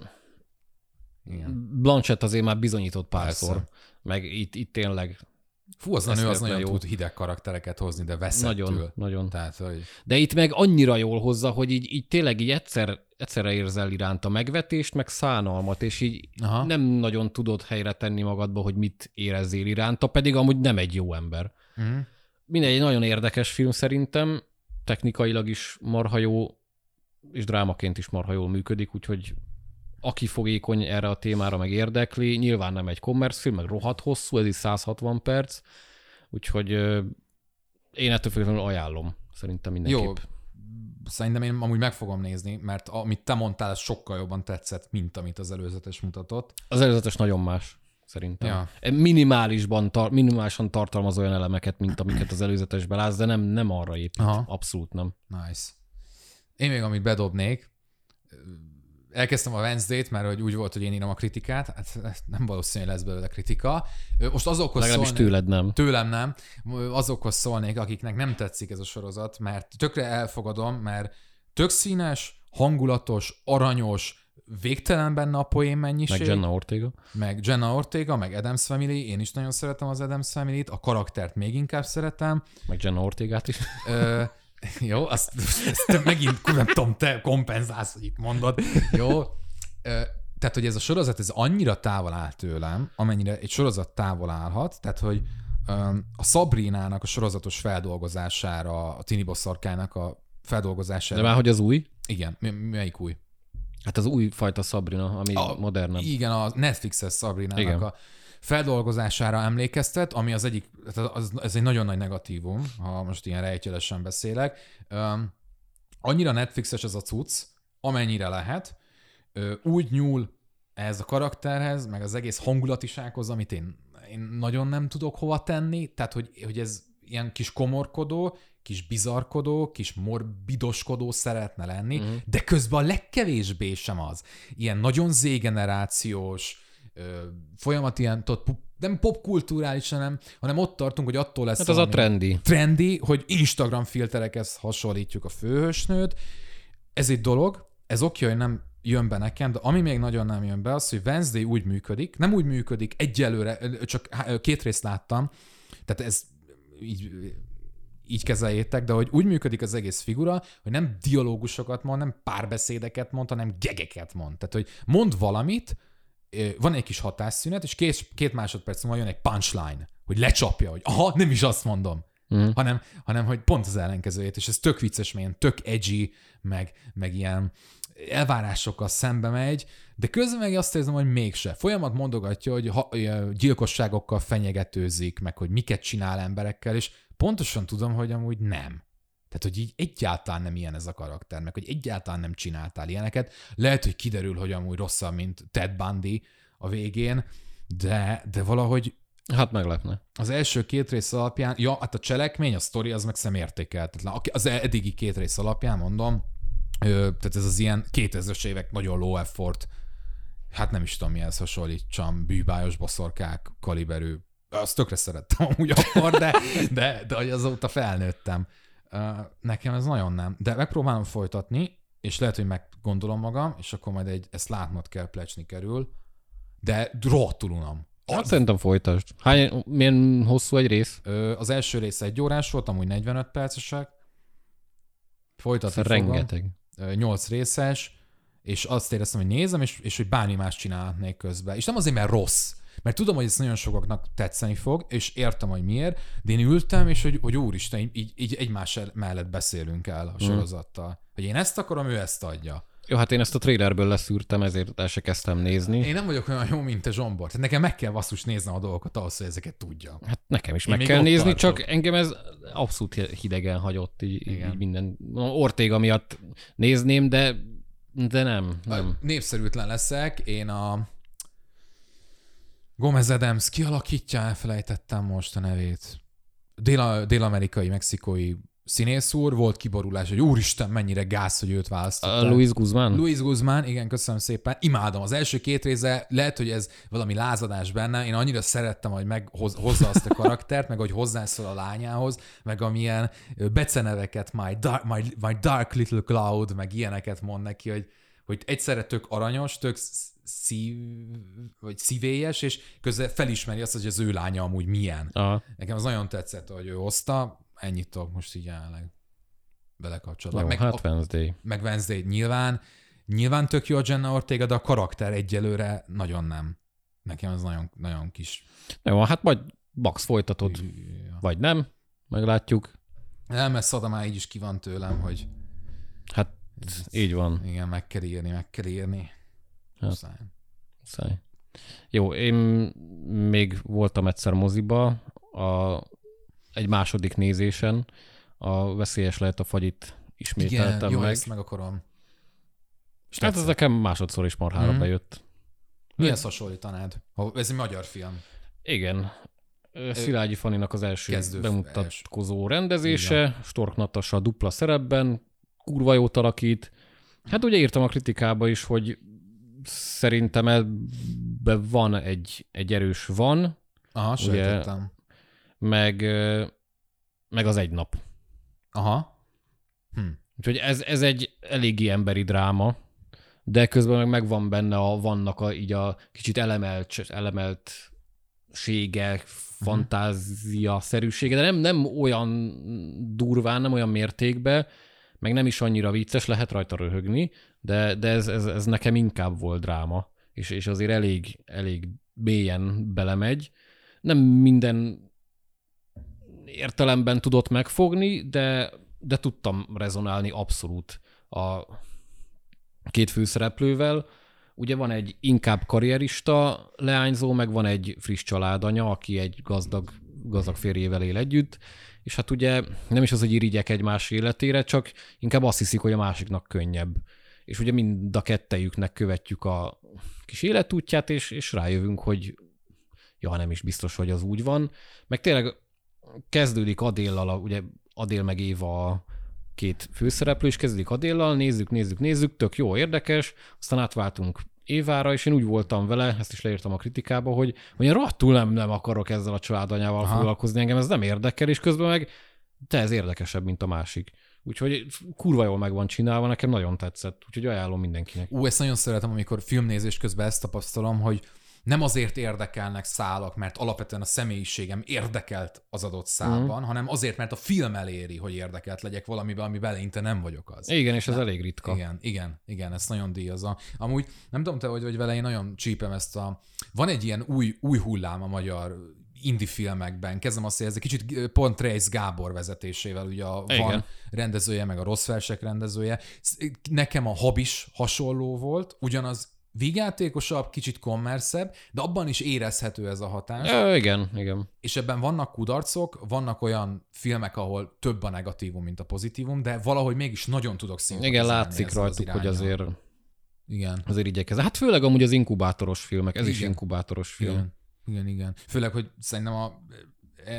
Igen. Blanchett azért már bizonyított párszor, Persze. meg itt, itt tényleg Fú, az a nő az nagyon jó. tud hideg karaktereket hozni, de veszettül. nagyon, nagyon. Tehát, hogy De itt meg annyira jól hozza, hogy így, így tényleg így egyszer, egyszerre érzel iránta megvetést, meg szánalmat, és így Aha. nem nagyon tudod helyre tenni magadba, hogy mit érezzél iránta, pedig amúgy nem egy jó ember. uh-huh. Mindegy, egy nagyon érdekes film szerintem, technikailag is marha jó, és drámaként is marha jól működik, úgyhogy aki fogékony erre a témára meg érdekli, nyilván nem egy commerce film, meg rohadt hosszú, ez is 160 perc, úgyhogy én ettől függetlenül ajánlom, szerintem mindenképp. Jó, szerintem én amúgy meg fogom nézni, mert amit te mondtál, az sokkal jobban tetszett, mint amit az előzetes mutatott. Az előzetes nagyon más, szerintem. Ja. Minimálisban, tar- minimálisan tartalmaz olyan elemeket, mint amiket az előzetesben látsz, de nem, nem arra épít. Aha. Abszolút nem. Nice. Én még amit bedobnék, elkezdtem a Wednesday-t, mert hogy úgy volt, hogy én írom a kritikát, hát nem valószínű, lesz belőle kritika. Most azokhoz Legalábbis szólnék, tőled nem. Tőlem nem. Azokhoz szólnék, akiknek nem tetszik ez a sorozat, mert tökre elfogadom, mert tök színes, hangulatos, aranyos, végtelen benne a poén mennyiség. Meg Jenna Ortega. meg Jenna Ortega, meg Adams Family, én is nagyon szeretem az Adams Family-t, a karaktert még inkább szeretem. Meg Jenna Ortegát is. Ö, jó, azt, ezt megint nem tudom, te kompenzálsz, hogy itt mondod. Jó. Tehát, hogy ez a sorozat, ez annyira távol áll tőlem, amennyire egy sorozat távol állhat, tehát, hogy a Sabrinának a sorozatos feldolgozására, a Tini Bosszorkának a feldolgozására. De már hogy az új? Igen, mi, melyik új? Hát az új fajta Sabrina, ami a, modernebb. Igen, a Netflixes Sabrinának Igen. a feldolgozására emlékeztet, ami az egyik, az, ez egy nagyon nagy negatívum, ha most ilyen rejtjelesen beszélek. Um, annyira Netflixes ez a cucc, amennyire lehet, úgy nyúl ehhez a karakterhez, meg az egész hangulatisághoz, amit én, én nagyon nem tudok hova tenni, tehát hogy, hogy ez ilyen kis komorkodó, kis bizarkodó, kis morbidoskodó szeretne lenni, mm. de közben a legkevésbé sem az. Ilyen nagyon Z-generációs, folyamat ilyen, tudod, nem popkulturális, hanem, hanem ott tartunk, hogy attól lesz Hát az a trendi. trendi, hogy Instagram filterekhez hasonlítjuk a főhősnőt. Ez egy dolog, ez oké, hogy nem jön be nekem, de ami még nagyon nem jön be, az, hogy Wednesday úgy működik, nem úgy működik, egyelőre, csak két részt láttam, tehát ez így, így kezeljétek, de hogy úgy működik az egész figura, hogy nem dialógusokat mond, nem párbeszédeket mond, hanem gegeket mond. Tehát, hogy mond valamit, van egy kis hatásszünet, és két, két másodperc múlva jön egy punchline, hogy lecsapja, hogy aha, nem is azt mondom. Mhm. Hanem, hanem, hogy pont az ellenkezőjét, és ez tök vicces, mert ilyen tök edgy, meg, meg ilyen elvárásokkal szembe megy, de közben meg azt érzem, hogy mégse. Folyamat mondogatja, hogy ha, gyilkosságokkal fenyegetőzik, meg hogy miket csinál emberekkel, és pontosan tudom, hogy amúgy nem. Tehát, hogy így egyáltalán nem ilyen ez a karakter, meg hogy egyáltalán nem csináltál ilyeneket. Lehet, hogy kiderül, hogy amúgy rosszabb, mint Ted Bundy a végén, de, de valahogy Hát meglepne. az első két rész alapján, ja, hát a cselekmény, a sztori, az meg szemértékeltetlen. Az eddigi két rész alapján mondom, tehát ez az ilyen 2000-es évek nagyon low effort, hát nem is tudom mihez hasonlítsam, bűbájos boszorkák kaliberű. Azt tökre szerettem amúgy akkor, de, de, de hogy azóta felnőttem. Nekem ez nagyon nem. De megpróbálom folytatni, és lehet, hogy meggondolom magam, és akkor majd egy, ezt látnod kell, plecsni kerül, de rohadtul unom. Hát szerintem folytasd. Hány, milyen hosszú egy rész? Ö, Az első rész egy órás volt, amúgy 45 percesek. Folytatni Ez fogom. rengeteg. Ö, 8 részes, és azt éreztem, hogy nézem, és, és hogy bármi más csinálhatnék közben. És nem azért, mert rossz, mert tudom, hogy ez nagyon sokaknak tetszeni fog, és értem, hogy miért, de én ültem, és hogy, hogy úristen, így, így egymás el- mellett beszélünk el a sorozattal. Hogy én ezt akarom, ő ezt adja. Jó, hát én ezt a trailerből leszűrtem, ezért el se kezdtem nézni. Én nem vagyok olyan jó, mint te Zsombor. Tehát nekem meg kell basszus néznem a dolgokat ahhoz, hogy ezeket tudjam. Hát nekem is Én meg kell nézni, tartok. csak engem ez abszolút hidegen hagyott így, Igen. így minden. Ortéga miatt nézném, de de nem. Nem. Népszerűtlen leszek. Én a Gomez Adams kialakítja, elfelejtettem most a nevét. Dél- dél-amerikai, mexikói színész úr, volt kiborulás, hogy úristen, mennyire gáz, hogy őt választották. Luis Guzmán? Luis Guzmán, igen, köszönöm szépen. Imádom. Az első két része, lehet, hogy ez valami lázadás benne. Én annyira szerettem, hogy meghozza azt a karaktert, meg hogy hozzászól a lányához, meg amilyen beceneveket, my dark, my, my dark little cloud, meg ilyeneket mond neki, hogy, hogy egyszerre tök aranyos, tök szív, vagy szívélyes, és közben felismeri azt, hogy az ő lánya amúgy milyen. Aha. Nekem az nagyon tetszett, hogy ő hozta, ennyit tudok most így jelenleg belekapcsolva. Jó, Meg hát Wednesday. meg Wednesday nyilván. Nyilván tök jó a Jenna Ortega, de a karakter egyelőre nagyon nem. Nekem az nagyon, nagyon kis. Jó, hát majd Bax folytatod, vagy nem, meglátjuk. Nem, mert Szada már így is ki van tőlem, hogy Hát így van. igen, meg kell írni, meg kell írni. Hát. Muszáj. Muszáj. Jó, én még voltam egyszer moziba, a, egy második nézésen, a Veszélyes lehet a fagyit ismételtem Igen, jó, meg. ezt meg akarom. És Hát ez nekem másodszor is marhára mm. bejött. Mihez hasonlítanád? Ha- Ez egy magyar film. Igen. Szilágyi Faninak az első Kezdő- bemutatkozó rendezése, Stork Natasa dupla szerepben, kurva jót alakít. Hát ugye írtam a kritikába is, hogy szerintem ebben van egy, egy erős van, Aha, Ugye- sejtettem. meg, ö, meg az egy nap. Aha. Hm. Úgyhogy ez, ez egy eléggé emberi dráma, de közben meg megvan benne a, vannak a, így a kicsit elemelt, elemeltsége, fantázia szerűsége, de nem, nem olyan durván, nem olyan mértékben, meg nem is annyira vicces, lehet rajta röhögni, de, de ez, ez, ez nekem inkább volt dráma, és, és azért elég, elég mélyen belemegy. Nem minden értelemben tudott megfogni, de, de tudtam rezonálni abszolút a két főszereplővel. Ugye van egy inkább karrierista leányzó, meg van egy friss családanya, aki egy gazdag, gazdag férjével él együtt, és hát ugye nem is az, hogy irigyek egymás életére, csak inkább azt hiszik, hogy a másiknak könnyebb. És ugye mind a kettejüknek követjük a kis életútját, és, és rájövünk, hogy ja, nem is biztos, hogy az úgy van. Meg tényleg kezdődik Adéllal, ugye Adél meg Éva a két főszereplő, és kezdődik Adéllal, nézzük, nézzük, nézzük, tök jó, érdekes, aztán átváltunk Évára, és én úgy voltam vele, ezt is leírtam a kritikába, hogy, hogy én rohadtul nem, nem akarok ezzel a családanyával Aha. foglalkozni, engem ez nem érdekel, és közben meg te ez érdekesebb, mint a másik. Úgyhogy kurva jól meg van csinálva, nekem nagyon tetszett, úgyhogy ajánlom mindenkinek. Ú, ezt nagyon szeretem, amikor filmnézés közben ezt tapasztalom, hogy nem azért érdekelnek szálak, mert alapvetően a személyiségem érdekelt az adott szálban, mm. hanem azért, mert a film eléri, hogy érdekelt legyek valamiben, ami eleinte nem vagyok az. Igen, és ez elég ritka. Igen, igen, igen, ezt nagyon díjazza. Amúgy nem tudom te, hogy vagy vele, én nagyon csípem ezt a... Van egy ilyen új, új hullám a magyar indie filmekben. Kezdem azt, egy kicsit pont Reis Gábor vezetésével, ugye a Igen. van rendezője, meg a rossz versek rendezője. Nekem a Habis hasonló volt, ugyanaz vígjátékosabb, kicsit kommerszebb, de abban is érezhető ez a hatás. Ö, igen, igen. És ebben vannak kudarcok, vannak olyan filmek, ahol több a negatívum, mint a pozitívum, de valahogy mégis nagyon tudok szimpatizálni Igen, látszik ezzel az rajtuk, hogy azért, Igen. azért igyekeznek. Hát főleg amúgy az inkubátoros filmek, ez is Igen. inkubátoros film. Igen, igen, igen. Főleg, hogy szerintem a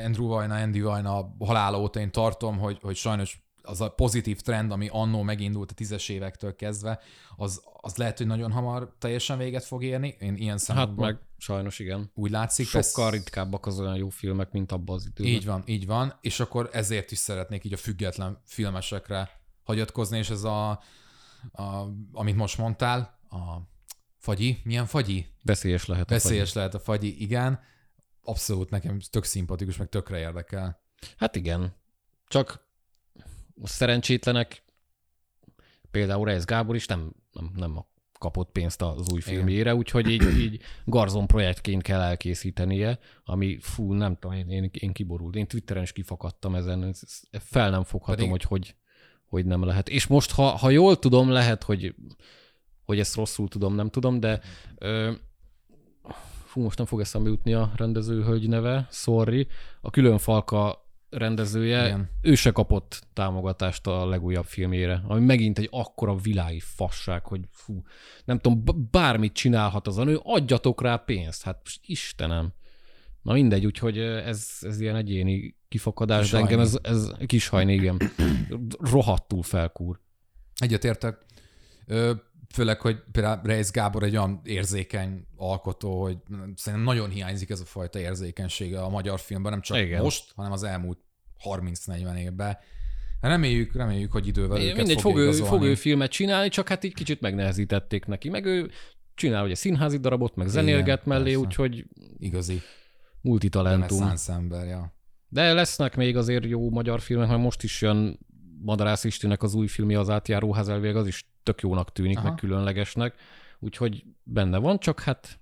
Andrew Vajna, Andy Vajna halála óta én tartom, hogy, hogy sajnos az a pozitív trend, ami annó megindult a tízes évektől kezdve, az, az lehet, hogy nagyon hamar teljesen véget fog érni. Én ilyen Hát szempontból meg sajnos igen. úgy látszik. Sokkal persze- ritkábbak az olyan jó filmek, mint abban az időben. Így van, így van, és akkor ezért is szeretnék így a független filmesekre hagyatkozni, és ez a, a amit most mondtál, a fagyi, milyen fagyi? Veszélyes lehet. a Veszélyes lehet a fagyi, igen. Abszolút nekem tök szimpatikus, meg tökre érdekel. Hát igen. Csak a szerencsétlenek, például Reis Gábor is nem, nem, nem kapott pénzt az új filmjére, úgyhogy így, így Garzon projektként kell elkészítenie, ami fú, nem tudom, én, én, én kiborult. Én Twitteren is kifakadtam ezen, ez, ez fel nem foghatom, Pedig- hogy, hogy hogy nem lehet. És most, ha, ha jól tudom, lehet, hogy, hogy ezt rosszul tudom, nem tudom, de ö, fú, most nem fog eszembe jutni a rendezőhölgy neve, sorry. A külön falka rendezője, Igen. ő se kapott támogatást a legújabb filmjére, ami megint egy akkora világi fasság, hogy fú, nem tudom, bármit csinálhat az a nő, adjatok rá pénzt, hát Istenem. Na mindegy, úgyhogy ez, ez ilyen egyéni kifakadás, de engem ez, ez kis hajni, igen. Rohadtul felkúr. Egyetértek. Főleg, hogy például Reis Gábor egy olyan érzékeny alkotó, hogy szerintem nagyon hiányzik ez a fajta érzékenysége a magyar filmben, nem csak Igen. Igen. most, hanem az elmúlt 30-40 évben. Reméljük, reméljük, hogy idővel őket Mindegy, fog ő, fog ő filmet csinálni, csak hát így kicsit megnehezítették neki. Meg ő csinál ugye színházi darabot, meg zenélget mellé, persze. úgyhogy Igazi multitalentum. ember, ja. De lesznek még azért jó magyar filmek, mert most is jön Madarász Istinek az új filmje, az átjáróház elvég, az is tök jónak tűnik, Aha. Meg különlegesnek. Úgyhogy benne van, csak hát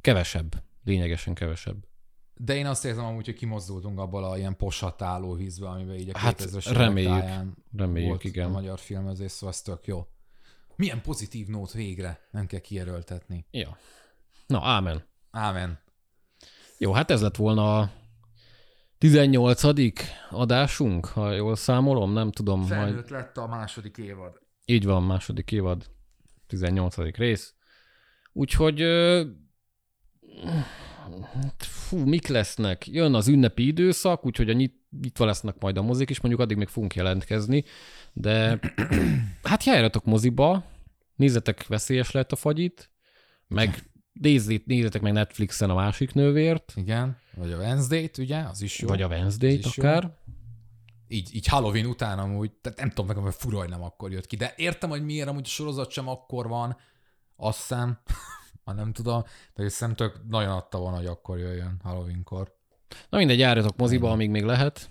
kevesebb. Lényegesen kevesebb. De én azt érzem amúgy, hogy kimozdultunk abból a ilyen posatáló vízbe, amiben így a Hát 2000-es évek reméljük. Reméljük, volt igen. a magyar filmezés, szóval ez tök jó. Milyen pozitív nót végre, nem kell kijelöltetni. Ja. Na, ámen. Ámen. Jó, hát ez lett volna a 18. adásunk, ha jól számolom, nem tudom. Majd... Felnőtt lett a második évad. Így van, második évad, 18. rész. Úgyhogy ö, fú, mik lesznek? Jön az ünnepi időszak, úgyhogy a nyit, nyitva lesznek majd a mozik is, mondjuk addig még fogunk jelentkezni, de hát járjatok moziba, nézzetek veszélyes lehet a fagyit, meg nézzét, nézzetek meg Netflixen a másik nővért, Igen. Vagy a Wednesday-t, ugye? Az is jó. vagy a Wednesday-t Ez is jó. akár. így, így Halloween után amúgy, tehát nem tudom nekem, hogy fura, hogy nem akkor jött ki, de értem, hogy miért amúgy a sorozat sem akkor van, azt hiszem, ha nem tudom, de hiszem tök nagyon adta volna, hogy akkor jöjjön Halloweenkor. Na mindegy, járjatok moziba, amíg még lehet.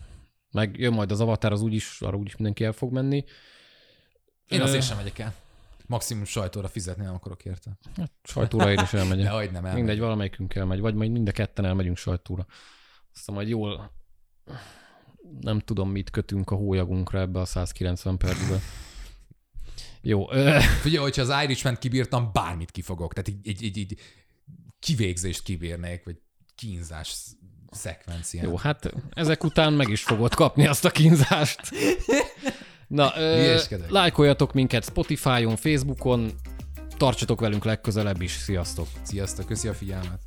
Meg jön majd az Avatar, az úgyis, arra úgyis mindenki el fog menni. Én azért sem megyek el. Maximum sajtóra fizetni nem akarok érte. Sajtóra én is elmegyek. De hogy nem el. Mindegy, valamelyikünk elmegy, vagy majd mind a ketten elmegyünk sajtóra. Aztán majd jól nem tudom, mit kötünk a hólyagunkra ebbe a 190 percbe. Jó, Ugye, hogyha az Irishman kibírtam, bármit kifogok. Tehát így, így, így, így kivégzést kibírnék, vagy kínzás szekvencián. jó, hát ezek után meg is fogod kapni azt a kínzást. Na, ö, lájkoljatok minket Spotify-on, Facebookon, tartsatok velünk legközelebb is. Sziasztok! Sziasztok, köszi a figyelmet.